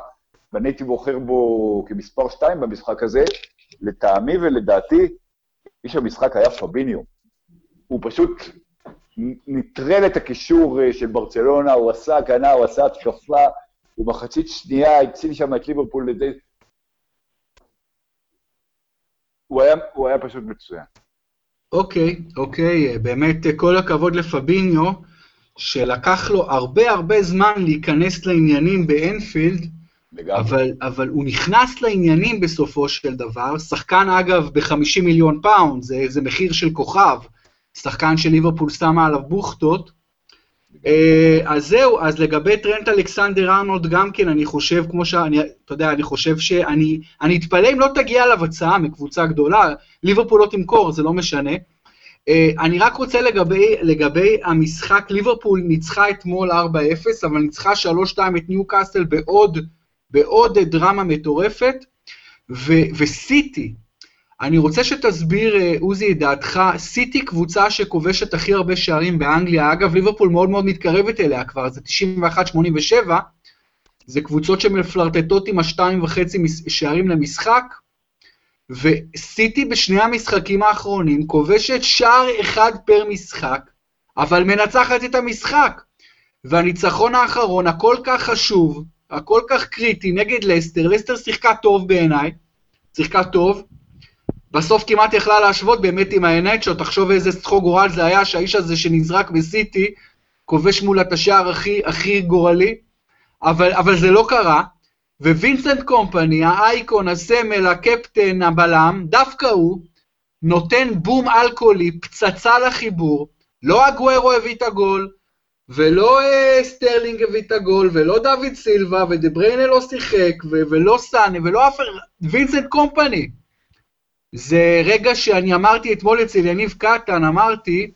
ואני הייתי בוחר בו כמספר 2 במשחק הזה, לטעמי ולדעתי, איש המשחק היה פביניו. הוא פשוט נטרל את הקישור אה, של ברצלונה, הוא עשה הגנה, הוא עשה התקפה, הוא מחצית שנייה הציל שם את ליברפול לידי... הוא היה, הוא היה פשוט מצוין. אוקיי, אוקיי, באמת כל הכבוד לפביניו, שלקח לו הרבה הרבה זמן להיכנס לעניינים באנפילד, אבל, אבל הוא נכנס לעניינים בסופו של דבר, שחקן אגב ב-50 מיליון פאונד, זה, זה מחיר של כוכב, שחקן של ליברפול שמה עליו בוכטות. אה, אז זהו, אז לגבי טרנט אלכסנדר ארנולד גם כן, אני חושב, כמו שאני, אתה יודע, אני חושב שאני, אני אתפלא אם לא תגיע אליו הצעה מקבוצה גדולה, ליברפול לא תמכור, זה לא משנה. אה, אני רק רוצה לגבי, לגבי המשחק, ליברפול ניצחה אתמול 4-0, אבל ניצחה 3-2 את ניו קאסל בעוד בעוד דרמה מטורפת, ו- וסיטי, אני רוצה שתסביר, אה, עוזי, את דעתך, סיטי קבוצה שכובשת הכי הרבה שערים באנגליה, אגב, ליברפול מאוד מאוד מתקרבת אליה כבר, זה 91-87, זה קבוצות שמפלרטטות עם השתיים וחצי שערים למשחק, וסיטי בשני המשחקים האחרונים כובשת שער אחד פר משחק, אבל מנצחת את המשחק. והניצחון האחרון, הכל כך חשוב, הכל כך קריטי נגד לסטר, לסטר שיחקה טוב בעיניי, שיחקה טוב, בסוף כמעט יכלה להשוות באמת עם איהאנצ'ו, תחשוב איזה צחוק גורל זה היה שהאיש הזה שנזרק בסיטי, כובש מול את השער הכי, הכי גורלי, אבל, אבל זה לא קרה, ווינסנט קומפני, האייקון, הסמל, הקפטן, הבלם, דווקא הוא, נותן בום אלכוהולי, פצצה לחיבור, לא אגוורו הביא את הגול, ולא אה, סטרלינג הביא את הגול, ולא דוד סילבה, ודה בריינה לא שיחק, ולא סאנה, ולא אף... וינסנט קומפני. זה רגע שאני אמרתי אתמול אצל יניב קטן, אמרתי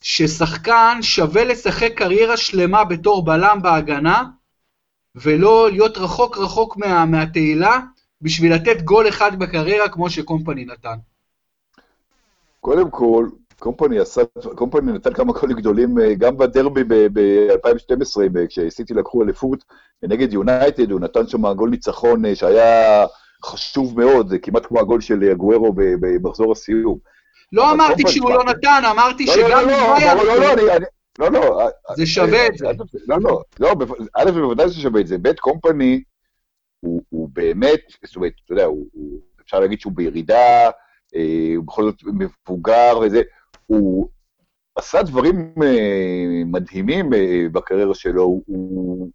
ששחקן שווה לשחק קריירה שלמה בתור בלם בהגנה, ולא להיות רחוק רחוק מה, מהתהילה, בשביל לתת גול אחד בקריירה כמו שקומפני נתן. קודם כל, קומפני עשה, קומפני נתן כמה קולים גדולים, אה, גם בדרבי ב-2012, כשסיטי לקחו אליפות נגד יונייטד, הוא נתן שם גול ניצחון אה, שהיה חשוב מאוד, זה כמעט כמו הגול של אגוארו במחזור הסיום. לא אמרתי שהוא לא נתן, אמרתי לא, לא, שגם לא, אם הוא היה... לא, לא, זה שווה את זה. לא, לא, לא, א', בוודאי זה שווה את זה. ב', קומפני הוא באמת, זאת אומרת, אתה יודע, אפשר להגיד שהוא בירידה, אה, הוא בכל זאת מבוגר וזה, הוא עשה דברים uh, מדהימים uh, בקריירה שלו, הוא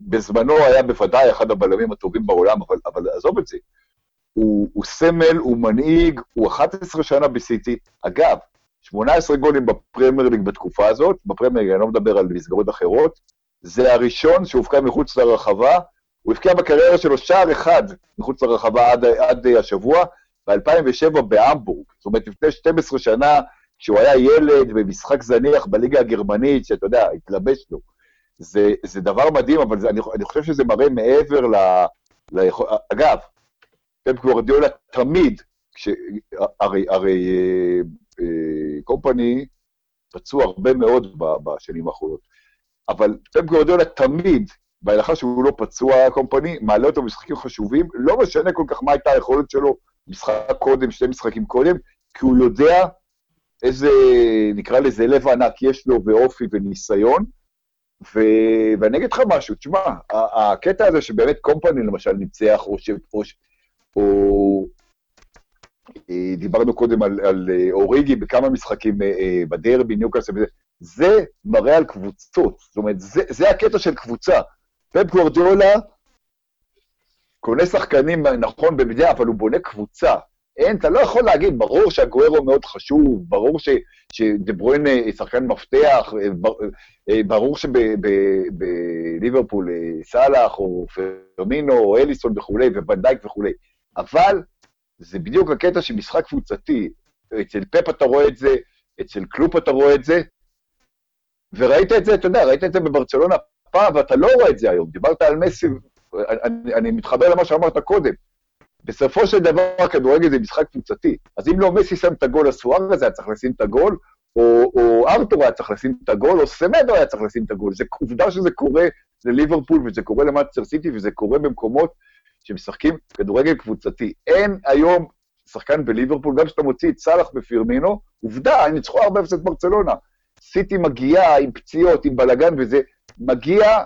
בזמנו היה בוודאי אחד הבלמים הטובים בעולם, אבל, אבל עזוב את זה. הוא, הוא סמל, הוא מנהיג, הוא 11 שנה בסיטי. אגב, 18 גולים בפרמייר ליג בתקופה הזאת, בפרמייר ליג, אני לא מדבר על מסגרות אחרות, זה הראשון שהופקע מחוץ לרחבה, הוא הבקיע בקריירה שלו שער אחד מחוץ לרחבה עד, עד השבוע, ב-2007 בהמבורג, זאת אומרת, לפני 12 שנה, כשהוא היה ילד במשחק זניח בליגה הגרמנית, שאתה יודע, התלבש לו. זה, זה דבר מדהים, אבל זה, אני, אני חושב שזה מראה מעבר ל... ל אגב, פפ גוורדיולה תמיד, כש, הרי, הרי אה, אה, קומפני פצוע הרבה מאוד בשנים האחרונות, אבל פפ גוורדיולה תמיד, בהנחה שהוא לא פצוע, קומפני, מעלה אותו במשחקים חשובים, לא משנה כל כך מה הייתה היכולת שלו משחק קודם, שני משחקים קודם, כי הוא יודע איזה, נקרא לזה לב ענק יש לו ואופי וניסיון, ו... ואני אגיד לך משהו, תשמע, הקטע הזה שבאמת קומפני למשל ניצח, או, ש... או. או אה, דיברנו קודם על, על אה, אוריגי בכמה משחקים אה, בדרבי, ניוקאסל וזה, זה מראה על קבוצות, זאת אומרת, זה, זה הקטע של קבוצה. פפ גוורדיולה קונה שחקנים, נכון, במדינה, אבל הוא בונה קבוצה. אין, אתה לא יכול להגיד, ברור שהגוארו מאוד חשוב, ברור ש, שדברוין שחקן מפתח, ברור שבליברפול סאלח או פרמינו או אליסון וכולי, ובנדייק וכולי, אבל זה בדיוק הקטע של משחק קבוצתי. אצל פפ אתה רואה את זה, אצל קלופ אתה רואה את זה, וראית את זה, אתה יודע, ראית את זה בברצלונה פעם, ואתה לא רואה את זה היום. דיברת על מסי, אני, אני מתחבר למה שאמרת קודם. בסופו של דבר, כדורגל זה משחק קבוצתי. אז אם לא מסי שם את הגול לסוארז, היה צריך לשים את הגול, או, או ארתור היה צריך לשים את הגול, או סמדו היה צריך לשים את הגול. זה עובדה שזה קורה לליברפול, וזה קורה למאצ'ר סיטי, וזה קורה במקומות שמשחקים כדורגל קבוצתי. אין היום שחקן בליברפול, גם כשאתה מוציא את סאלח ופירמינו, עובדה, הם ניצחו הרבה הפסד ברצלונה. סיטי מגיעה עם פציעות, עם בלאגן וזה, מגיע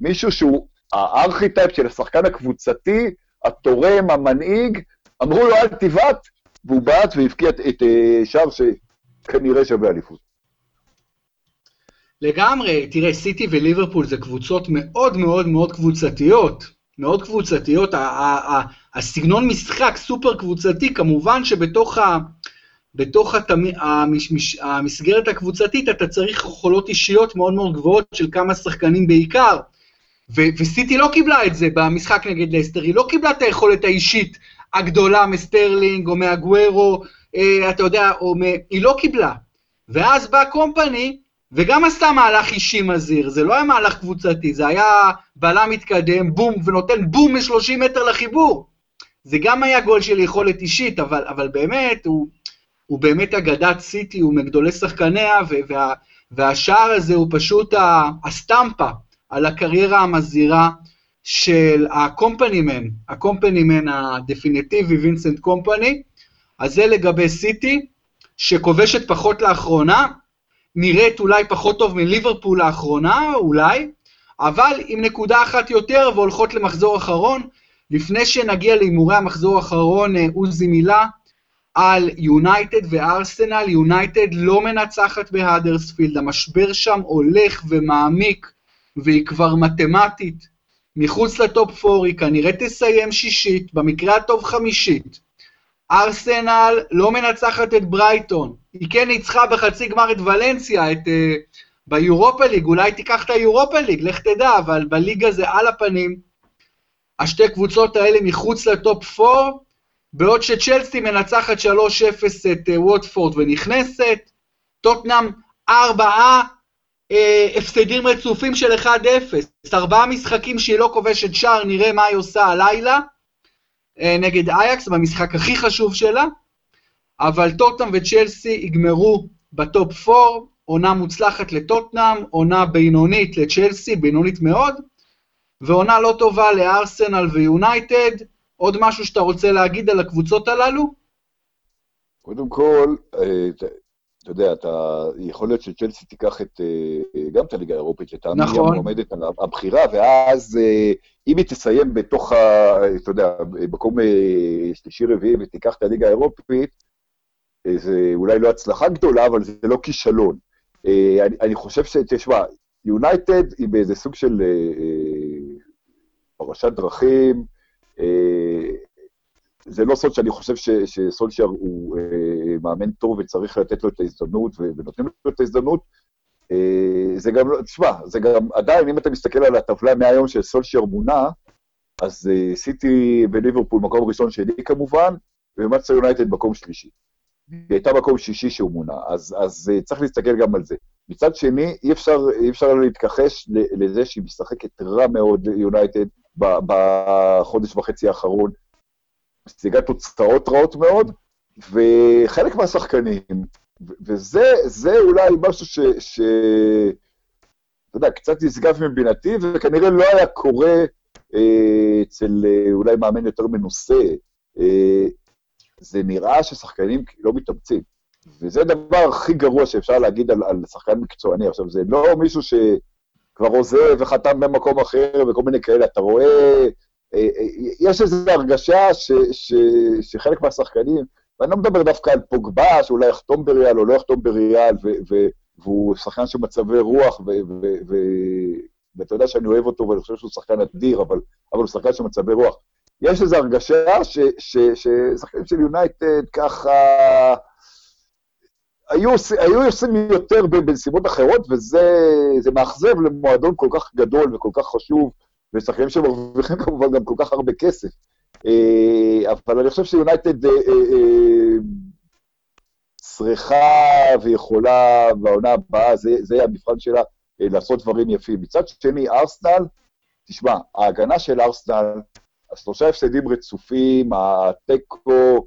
מישהו שהוא הארכיטייפ של השחקן הקבוצתי, התורם, המנהיג, אמרו לו אל תבעט, והוא בעט והבקיע את, אה, שער שכנראה שווה אליפות. לגמרי, תראה, סיטי וליברפול זה קבוצות מאוד מאוד מאוד קבוצתיות. מאוד קבוצתיות, הסגנון משחק סופר קבוצתי, כמובן שבתוך ה... בתוך התמי, המש, המסגרת הקבוצתית אתה צריך יכולות אישיות מאוד מאוד גבוהות של כמה שחקנים בעיקר. וסיטי לא קיבלה את זה במשחק נגד לסטר, היא לא קיבלה את היכולת האישית הגדולה מסטרלינג או מאגוורו, אה, אתה יודע, או מ... היא לא קיבלה. ואז בא קומפני, וגם עשתה מהלך אישי מזהיר, זה לא היה מהלך קבוצתי, זה היה בלם מתקדם, בום, ונותן בום מ-30 מטר לחיבור. זה גם היה גול של יכולת אישית, אבל, אבל באמת, הוא, הוא באמת אגדת סיטי, הוא מגדולי שחקניה, וה, והשער הזה הוא פשוט הסטמפה על הקריירה המזהירה של הקומפנימן, הקומפנימן הדפיניטיבי, וינסנט קומפני, אז זה לגבי סיטי, שכובשת פחות לאחרונה, נראית אולי פחות טוב מליברפול לאחרונה, אולי, אבל עם נקודה אחת יותר והולכות למחזור אחרון. לפני שנגיע להימורי המחזור האחרון, אה, עוזי מילה על יונייטד וארסנל. יונייטד לא מנצחת בהאדרספילד, המשבר שם הולך ומעמיק, והיא כבר מתמטית. מחוץ לטופ 4 היא כנראה תסיים שישית, במקרה הטוב חמישית. ארסנל לא מנצחת את ברייטון, היא כן ניצחה בחצי גמר את ולנסיה, את, uh, ביורופה ליג, אולי תיקח את היורופה ליג, לך תדע, אבל בליגה זה על הפנים. השתי קבוצות האלה מחוץ לטופ 4, בעוד שצ'לסי מנצחת 3-0 את uh, ווטפורד ונכנסת, טוטנאם 4 אה, הפסדים רצופים של 1-0. ארבעה משחקים שהיא לא כובשת שער, נראה מה היא עושה הלילה אה, נגד אייקס, במשחק הכי חשוב שלה. אבל טוטנאם וצ'לסי יגמרו ב top 4, עונה מוצלחת לטוטנאם, עונה בינונית לצ'לסי, בינונית מאוד, ועונה לא טובה לארסנל ויונייטד. עוד משהו שאתה רוצה להגיד על הקבוצות הללו? קודם כל, אה, אתה יודע, אתה, יכול להיות שצ'לסי תיקח את, אה, גם את הליגה האירופית, לטעמי נכון. המועמדת הבכירה, ואז אה, אם היא תסיים בתוך, ה, אתה יודע, מקום אה, שלישי-רביעי ותיקח את הליגה האירופית, זה אולי לא הצלחה גדולה, אבל זה לא כישלון. אני, אני חושב ש... תשמע, יונייטד היא באיזה סוג של פרשת דרכים, זה לא סוד שאני חושב ש, שסולשייר הוא אה, מאמן טוב וצריך לתת לו את ההזדמנות, ונותנים לו את ההזדמנות. אה, זה גם, לא, תשמע, זה גם, עדיין, אם אתה מסתכל על הטבלה מהיום של סולשייר מונה, אז אה, סיטי וליברפול מקום ראשון שלי כמובן, ומאצר יונייטד מקום שלישי. היא הייתה מקום שישי שהוא מונה, אז, אז uh, צריך להסתכל גם על זה. מצד שני, אי אפשר, אי אפשר להתכחש לזה שהיא משחקת רע מאוד יונייטד בחודש וחצי האחרון. משיגה תוצאות רעות מאוד, וחלק מהשחקנים, וזה אולי משהו ש... ש... אתה יודע, קצת נשגב מבינתי, וכנראה לא היה קורה אה, אצל אה, אולי מאמן יותר מנוסה. אה, זה נראה ששחקנים לא מתאמצים. וזה הדבר הכי גרוע שאפשר להגיד על, על שחקן מקצועני. עכשיו, זה לא מישהו שכבר עוזב וחתם במקום אחר וכל מיני כאלה. אתה רואה, אה, אה, יש איזו הרגשה ש, ש, שחלק מהשחקנים, ואני לא מדבר דווקא על פוגבה, שאולי יחתום בריאל או לא יחתום בריאל, ו, ו, והוא שחקן של מצבי רוח, ו, ו, ו, ואתה יודע שאני אוהב אותו ואני חושב שהוא שחקן אדיר, אבל, אבל הוא שחקן של מצבי רוח. יש איזו הרגשה ששחקנים של יונייטד ככה... היו, היו עושים יותר בנסיבות אחרות, וזה מאכזב למועדון כל כך גדול וכל כך חשוב, ושחקנים שמרוויחים כמובן גם כל כך הרבה כסף. אה, אבל אני חושב שיונייטד אה, אה, צריכה ויכולה בעונה הבאה, זה, זה המבחן שלה, לעשות דברים יפים. מצד שני, ארסנל, תשמע, ההגנה של ארסנל, השלושה הפסדים רצופים, התיקו,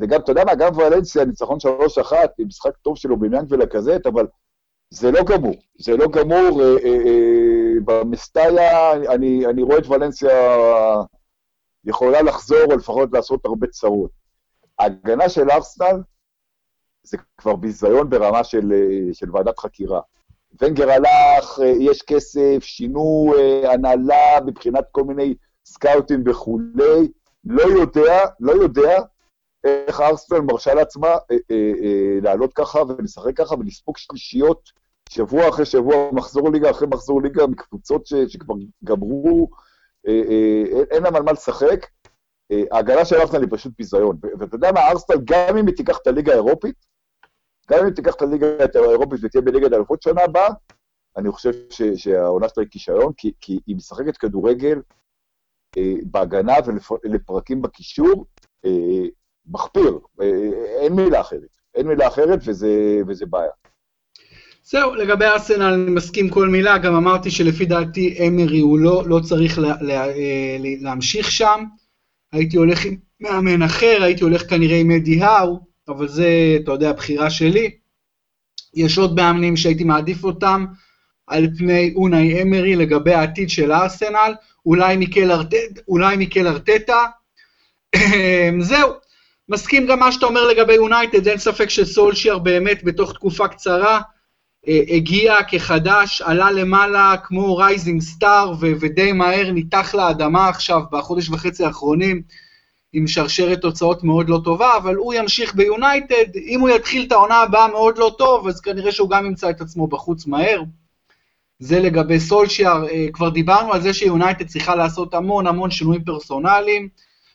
וגם, אתה יודע מה, גם ולנסיה, ניצחון 3-1, עם משחק טוב שלו בעניין ולקזט, אבל זה לא גמור. זה לא גמור. אה, אה, במסטאיה, אני, אני רואה את ולנסיה יכולה לחזור, או לפחות לעשות הרבה צרות. ההגנה של ארסנל זה כבר ביזיון ברמה של, של ועדת חקירה. ונגר הלך, יש כסף, שינו הנהלה מבחינת כל מיני סקאוטים וכולי. לא יודע, לא יודע איך ארסנל מרשה לעצמה אה, אה, אה, לעלות ככה ולשחק ככה ולספוג שלישיות שבוע אחרי שבוע, מחזור ליגה אחרי מחזור ליגה, מקבוצות ש, שכבר גמרו, אה, אה, אין להם על מה לשחק. אה, ההגנה של ארסנל היא פשוט ביזיון. ואתה יודע מה, ארסנל, גם אם היא תיקח את הליגה האירופית, גם אם היא תיקח את הליגה האירופית ותהיה בליגת האלופות שנה הבאה, אני חושב ש, שהעונה שלה היא כישלון, כי, כי היא משחקת כדורגל אה, בהגנה ולפרקים בקישור, אה, מחפיר, אה, אין מילה אחרת. אין מילה אחרת וזה, וזה בעיה. זהו, לגבי ארסנל אני מסכים כל מילה, גם אמרתי שלפי דעתי אמרי הוא לא, לא צריך לה, לה, אה, לה, להמשיך שם. הייתי הולך עם מאמן אחר, הייתי הולך כנראה עם אדי האו, אבל זה, אתה יודע, בחירה שלי. יש עוד מאמנים שהייתי מעדיף אותם על פני אונאי אמרי לגבי העתיד של ארסנל, אולי מיקל, ארטטה. זהו, מסכים גם מה שאתה אומר לגבי יונייטד, אין ספק שסולשייר באמת בתוך תקופה קצרה אה, הגיע כחדש, עלה למעלה כמו rising star ודי מהר נחת לאדמה עכשיו בחודש וחצי האחרונים עם שרשרת תוצאות מאוד לא טובה, אבל הוא ימשיך ביונייטד, אם הוא יתחיל את העונה הבאה מאוד לא טוב, אז כנראה שהוא גם ימצא את עצמו בחוץ מהר. זה לגבי סולשיאר, אה, כבר דיברנו על זה שיונייטד צריכה לעשות המון המון שינויים פרסונליים.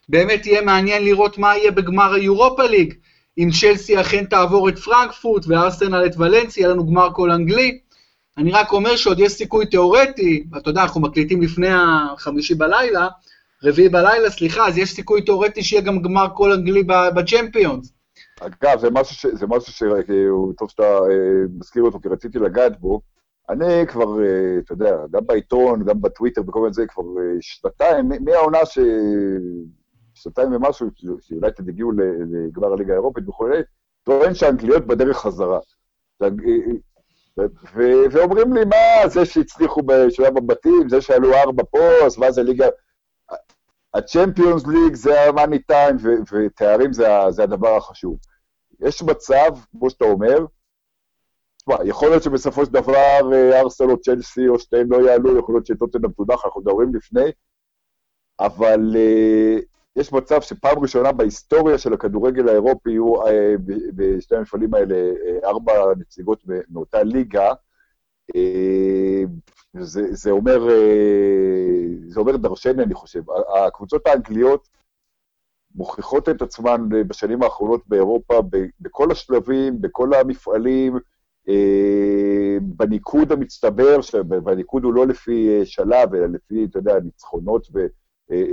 באמת יהיה מעניין לראות מה יהיה בגמר היורופה ליג, אם צ'לסי אכן תעבור את פרנקפורט וארסנל את ולנסי, יהיה לנו גמר כל אנגלי. אני רק אומר שעוד יש סיכוי תיאורטי, אתה יודע, אנחנו מקליטים לפני החמישי בלילה, רביעי בלילה, סליחה, אז יש סיכוי תיאורטי שיהיה גם גמר כל אנגלי בצ'מפיונס. אגב, זה משהו, ש, זה משהו שהוא טוב שאתה אה, מזכיר אותו, כי רציתי לגעת בו. אני כבר, אה, אתה יודע, גם בעיתון, גם בטוויטר, בכל מיני זה, כבר אה, שנתיים, מהעונה ש... שנתיים ומשהו, שאולי אתם הגיעו לגמר הליגה האירופית וכולי, טוען שהאנגליות בדרך חזרה. ואומרים לי, מה, זה שהצליחו בשלב הבתים, זה שעלו ארבע פה, אז מה זה ליגה... הצ'מפיונס ליג זה המאני טיים, ותארים זה, זה הדבר החשוב. יש מצב, כמו שאתה אומר, תשמע, יכול להיות שבסופו של דבר אה, ארסל או צ'לסי או שתיהם לא יעלו, יכול להיות שטוטנאם תודח, אנחנו מדברים לפני, אבל uh, יש מצב שפעם ראשונה בהיסטוריה של הכדורגל האירופי יהיו אה, בשתי המפעלים האלה אה, ארבע נציגות מאותה ליגה. אה, זה, זה, אומר, זה אומר דרשני, אני חושב. הקבוצות האנגליות מוכיחות את עצמן בשנים האחרונות באירופה בכל השלבים, בכל המפעלים, בניקוד המצטבר, והניקוד הוא לא לפי שלב, אלא לפי, אתה יודע, ניצחונות ו... אה,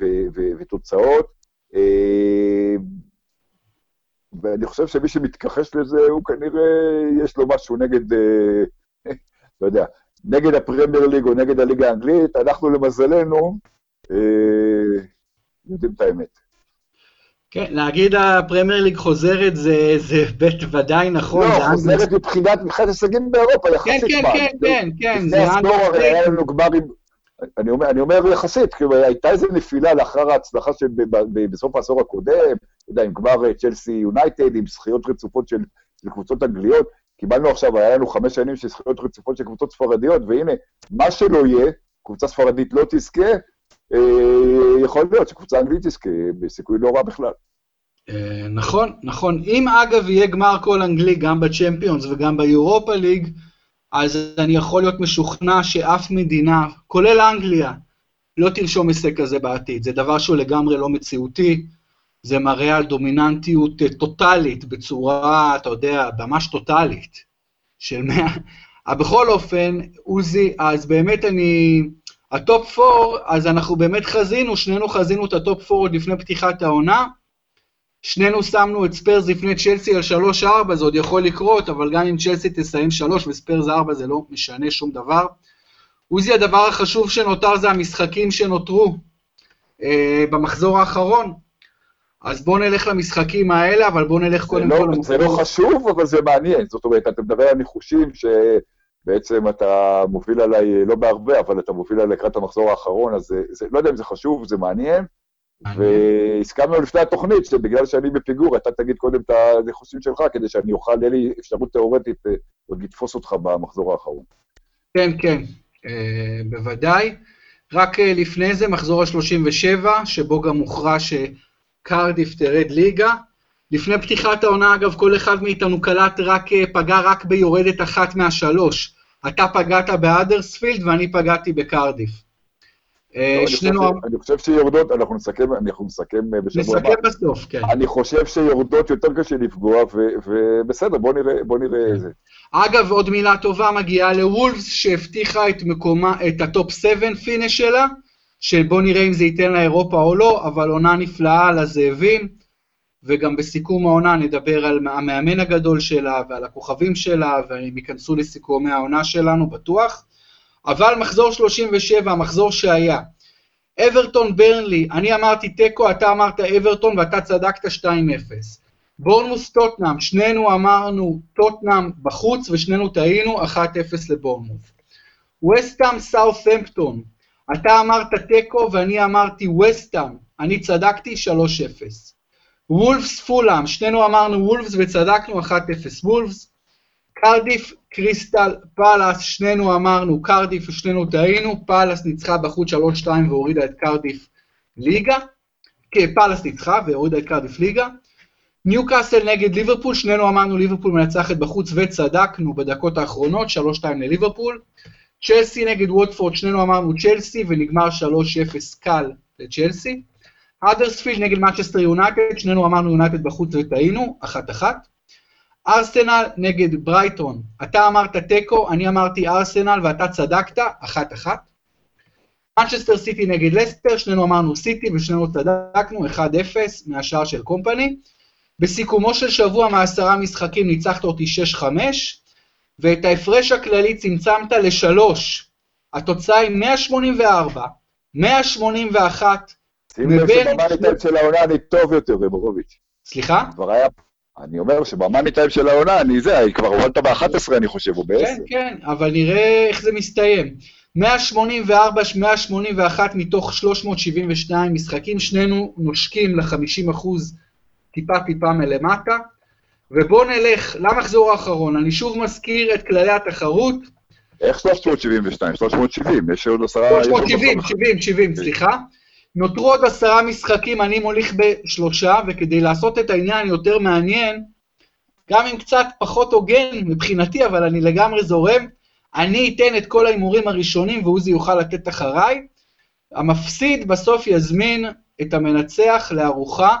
אה, ותוצאות. אה, ואני חושב שמי שמתכחש לזה, הוא כנראה, יש לו משהו נגד, לא יודע, נגד הפרמייר ליג או נגד הליגה האנגלית. אנחנו, למזלנו, יודעים את האמת. כן, להגיד הפרמייר ליג חוזרת זה, זה בית ודאי נכון. לא, חוזרת מבחינת הישגים באירופה, יחסית כן, כן, כן, כן, כן. לפני עשור הרי היה לנו גמר עם אני אומר, אני אומר יחסית, כי הייתה איזו נפילה לאחר ההצלחה של בסוף העשור הקודם, אתה יודע, עם גמר צ'לסי יונייטד, עם זכיות רצופות של, של קבוצות אנגליות, קיבלנו עכשיו, היה לנו חמש שנים של זכויות רצופות של קבוצות ספרדיות, והנה, מה שלא יהיה, קבוצה ספרדית לא תזכה, אה, יכול להיות שקבוצה אנגלית תזכה, בסיכוי לא רע בכלל. אה, נכון, נכון. אם אגב יהיה גמר כל אנגלי גם בצ'מפיונס וגם ביורופה ליג, אז אני יכול להיות משוכנע שאף מדינה, כולל אנגליה, לא תרשום הישג כזה בעתיד. זה דבר שהוא לגמרי לא מציאותי, זה מראה על דומיננטיות אה, טוטאלית בצורה, אתה יודע, ממש טוטאלית. של מאה... בכל אופן, עוזי, אז באמת אני... ה top 4, אז אנחנו באמת חזינו, שנינו חזינו את ה top 4 עוד לפני פתיחת העונה. שנינו שמנו את ספיירס לפני צ'לסי על 3-4, זה עוד יכול לקרות, אבל גם אם צ'לסי תסיים 3 וספיירס 4 זה לא משנה שום דבר. עוזי, הדבר החשוב שנותר זה המשחקים שנותרו אה, במחזור האחרון. אז בואו נלך למשחקים האלה, אבל בואו נלך קודם לא, כל למחזור. זה לא חשוב, אבל זה מעניין. זאת אומרת, אתה מדבר על ניחושים שבעצם אתה מוביל עליי, לא בהרבה, אבל אתה מוביל עליי לקראת המחזור האחרון, אז זה, זה, לא יודע אם זה חשוב, זה מעניין. והסכמנו לפני התוכנית, שבגלל שאני בפיגור, אתה תגיד קודם את הניחושים שלך, כדי שאני אוכל, יהיה לי אפשרות תיאורטית אה, עוד לתפוס אותך במחזור האחרון. כן, כן, אה, בוודאי. רק אה, לפני זה, מחזור ה-37, שבו גם הוכרע שקרדיף תרד ליגה. לפני פתיחת העונה, אגב, כל אחד מאיתנו קלט רק, פגע רק ביורדת אחת מהשלוש. אתה פגעת בהאדרספילד ואני פגעתי בקרדיף. אה, שנינו... אני חושב שיורדות, אנחנו נסכם, אנחנו נסכם אה, בשבוע הבא. נסכם בסוף, כן. אני חושב שיורדות יותר קשה לפגוע, ובסדר, בוא נראה, בוא נראה כן. איזה. אגב, עוד מילה טובה מגיעה לוולפס, שהבטיחה את מקומה, את ה top 7 finish שלה, שבוא נראה אם זה ייתן לה אירופה או לא, אבל עונה נפלאה על הזאבים, וגם בסיכום העונה נדבר על המאמן הגדול שלה ועל הכוכבים שלה, והם ייכנסו לסיכומי העונה שלנו, בטוח. אבל מחזור 37, המחזור שהיה, אברטון ברנלי, אני אמרתי תיקו, אתה אמרת אברטון ואתה צדקת 2-0. בורנמוס טוטנאם, שנינו אמרנו טוטנאם בחוץ ושנינו טעינו 1-0 לבורנמוס. וסטאם סאות'מפטון, אתה אמרת תיקו ואני אמרתי וסטאם, אני צדקתי 3-0. וולפס פולאם, שנינו אמרנו וולפס וצדקנו 1-0 וולפס. קרדיף קריסטל פאלאס, שנינו אמרנו קרדיף ושנינו טעינו, פאלאס ניצחה בחוץ 3-2 והורידה את קרדיף ליגה, כן, פאלאס ניצחה והורידה את קרדיף ליגה. ניו קאסל נגד ליברפול, שנינו אמרנו ליברפול מנצחת בחוץ וצדקנו בדקות האחרונות, 3-2 לליברפול. צ'לסי נגד ווטפורד, שנינו אמרנו צ'לסי ונגמר 3-0 קל לצ'לסי. האדרספילד נגד מנצ'סטר יונייטד, שנינו אמרנו יונייטד בחוץ וטעינו, 1-1. ארסנל נגד ברייטון, אתה אמרת תיקו, אני אמרתי ארסנל ואתה צדקת, אחת אחת. מנצ'סטר סיטי נגד לסטר, שנינו אמרנו סיטי ושנינו צדקנו, 1-0 מהשער של קומפני. בסיכומו של שבוע מעשרה משחקים ניצחת אותי 6-5, ואת ההפרש הכללי צמצמת לשלוש. התוצאה היא 184, 181, שים לב שב money time של העונה אני טוב יותר, בורוביץ'. סליחה? כבר היה אני אומר שב money time של העונה, אני זה, כבר הורדת ב-11 אני חושב, או ב-10. כן, כן, אבל נראה איך זה מסתיים. 184, 181 מתוך 372 משחקים, שנינו נושקים ל-50 אחוז טיפה טיפה מלמטה. ובואו נלך למחזור האחרון, אני שוב מזכיר את כללי התחרות. איך 372? 370, יש עוד עשרה... 370, 70, 70, סליחה. נותרו עוד עשרה משחקים, אני מוליך בשלושה, וכדי לעשות את העניין יותר מעניין, גם אם קצת פחות הוגן מבחינתי, אבל אני לגמרי זורם, אני אתן את כל ההימורים הראשונים ועוזי יוכל לתת אחריי. המפסיד בסוף יזמין את המנצח לארוחה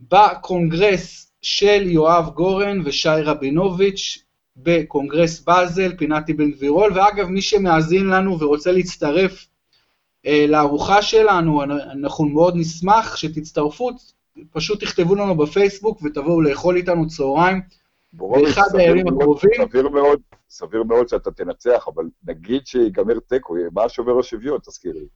בקונגרס של יואב גורן ושי רבינוביץ' בקונגרס באזל, פינת אבן גבירול, ואגב, מי שמאזין לנו ורוצה להצטרף לארוחה שלנו, אנחנו מאוד נשמח שתצטרפו, פשוט תכתבו לנו בפייסבוק ותבואו לאכול איתנו צהריים באחד הימים הקרובים. סביר מאוד, סביר מאוד שאתה תנצח, אבל נגיד שיגמר תיקו, מה שובר השוויון, תזכיר לי.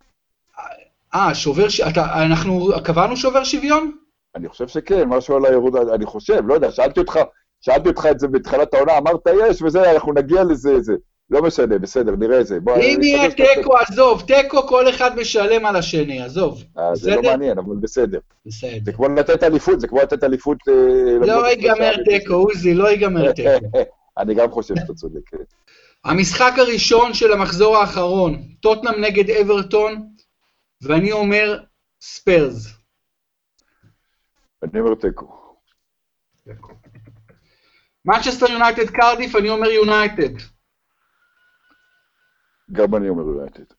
אה, שובר. אתה, אנחנו קבענו שובר שוויון? אני חושב שכן, משהו על הירוד, אני חושב, לא יודע, שאלתי אותך, שאלתי אותך את זה בתחילת העונה, אמרת יש, וזה, אנחנו נגיע לזה, זה. לא משנה, בסדר, נראה את זה. אם יהיה. תיקו, עזוב, תיקו כל אחד משלם על השני, עזוב. אה, זה לא? מעניין, אבל בסדר. בסדר. זה כמו לתת אליפות, זה כמו לתת אליפות... אה, לא ייגמר תיקו, עוזי, לא ייגמר תיקו. אני גם חושב שאתה צודק. כן. המשחק הראשון של המחזור האחרון, טוטנאם נגד אברטון, ואני אומר ספיירס. אני אומר תיקו. מנצ'סטר יונייטד קרדיף, אני אומר יונייטד. גם אני אומר יונייטד.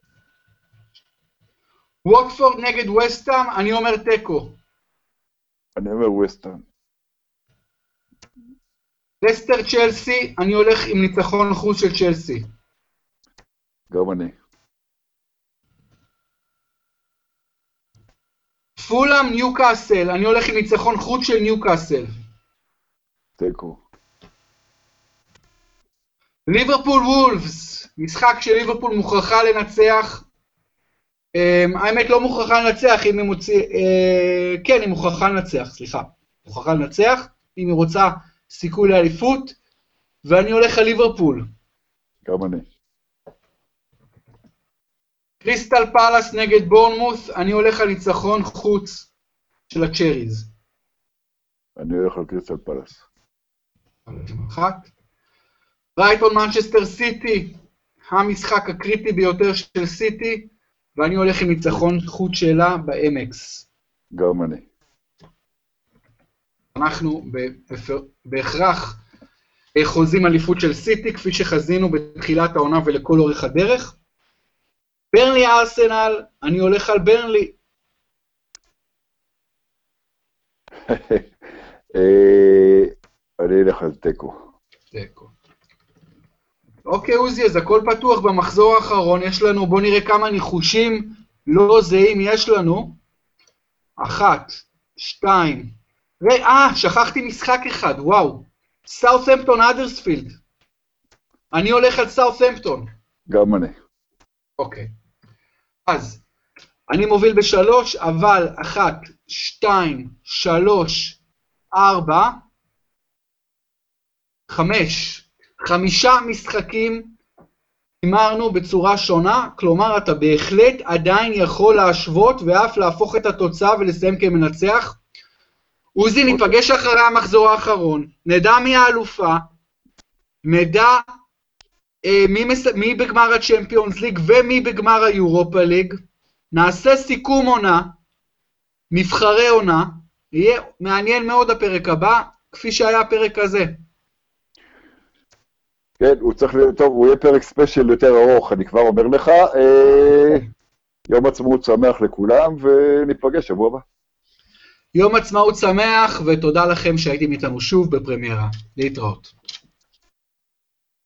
ווטפורד נגד ווסטהאם, אני אומר תיקו. אני אומר ווסטהאם. לסטר צ'לסי, אני הולך עם ניצחון חוץ של צ'לסי. גם אני. פולאם ניוקאסל, אני הולך עם ניצחון חוץ של ניוקאסל. תיקו. ליברפול וולפס, משחק שליברפול מוכרחה לנצח. אמ, האמת לא מוכרחה לנצח אם היא מוציא... אה, כן, היא מוכרחה לנצח, סליחה. מוכרחה לנצח, אם היא רוצה סיכוי לאליפות, ואני הולך על ליברפול. גם אני. קריסטל פלאס נגד בורנמות', אני הולך על ניצחון חוץ של הצ'ריז. אני הולך על קריסטל. אחת. ברייטון מנצ'סטר סיטי, המשחק הקריטי ביותר של סיטי, ואני הולך עם ניצחון חוץ שלה באמקס. גם אני. אנחנו בהכרח אה, חוזים אליפות של סיטי, כפי שחזינו בתחילת העונה ולכל אורך הדרך. ברנלי ארסנל, אני הולך על ברנלי. אה, אני אלך על תיקו. תיקו. אוקיי, עוזי, אז הכל פתוח במחזור האחרון. יש לנו, בואו נראה כמה ניחושים לא זהים יש לנו. אחת, שתיים. ר- אה, שכחתי משחק אחד, וואו. סאות'המפטון אדרספילד. אני הולך על סאות'המפטון. גם אני. אוקיי. אז, אני מוביל בשלוש, אבל אחת, שתיים, שלוש, ארבע, חמש. חמישה משחקים הימרנו בצורה שונה, כלומר אתה בהחלט עדיין יכול להשוות ואף להפוך את התוצאה ולסיים כמנצח. עוזי, ניפגש אחרי המחזור האחרון, נדע מי האלופה, נדע אה, מי, מס... מי בגמר הצ'מפיונס ליג ומי בגמר היורופה ליג, נעשה סיכום עונה, נבחרי עונה, יהיה מעניין מאוד הפרק הבא, כפי שהיה הפרק הזה. כן, הוא צריך להיות, טוב, הוא יהיה פרק ספיישל יותר ארוך, אני כבר אומר לך. אה, יום עצמאות שמח לכולם, וניפגש שבוע הבא. יום עצמאות שמח, ותודה לכם שהייתם איתנו שוב בפרמיירה. להתראות.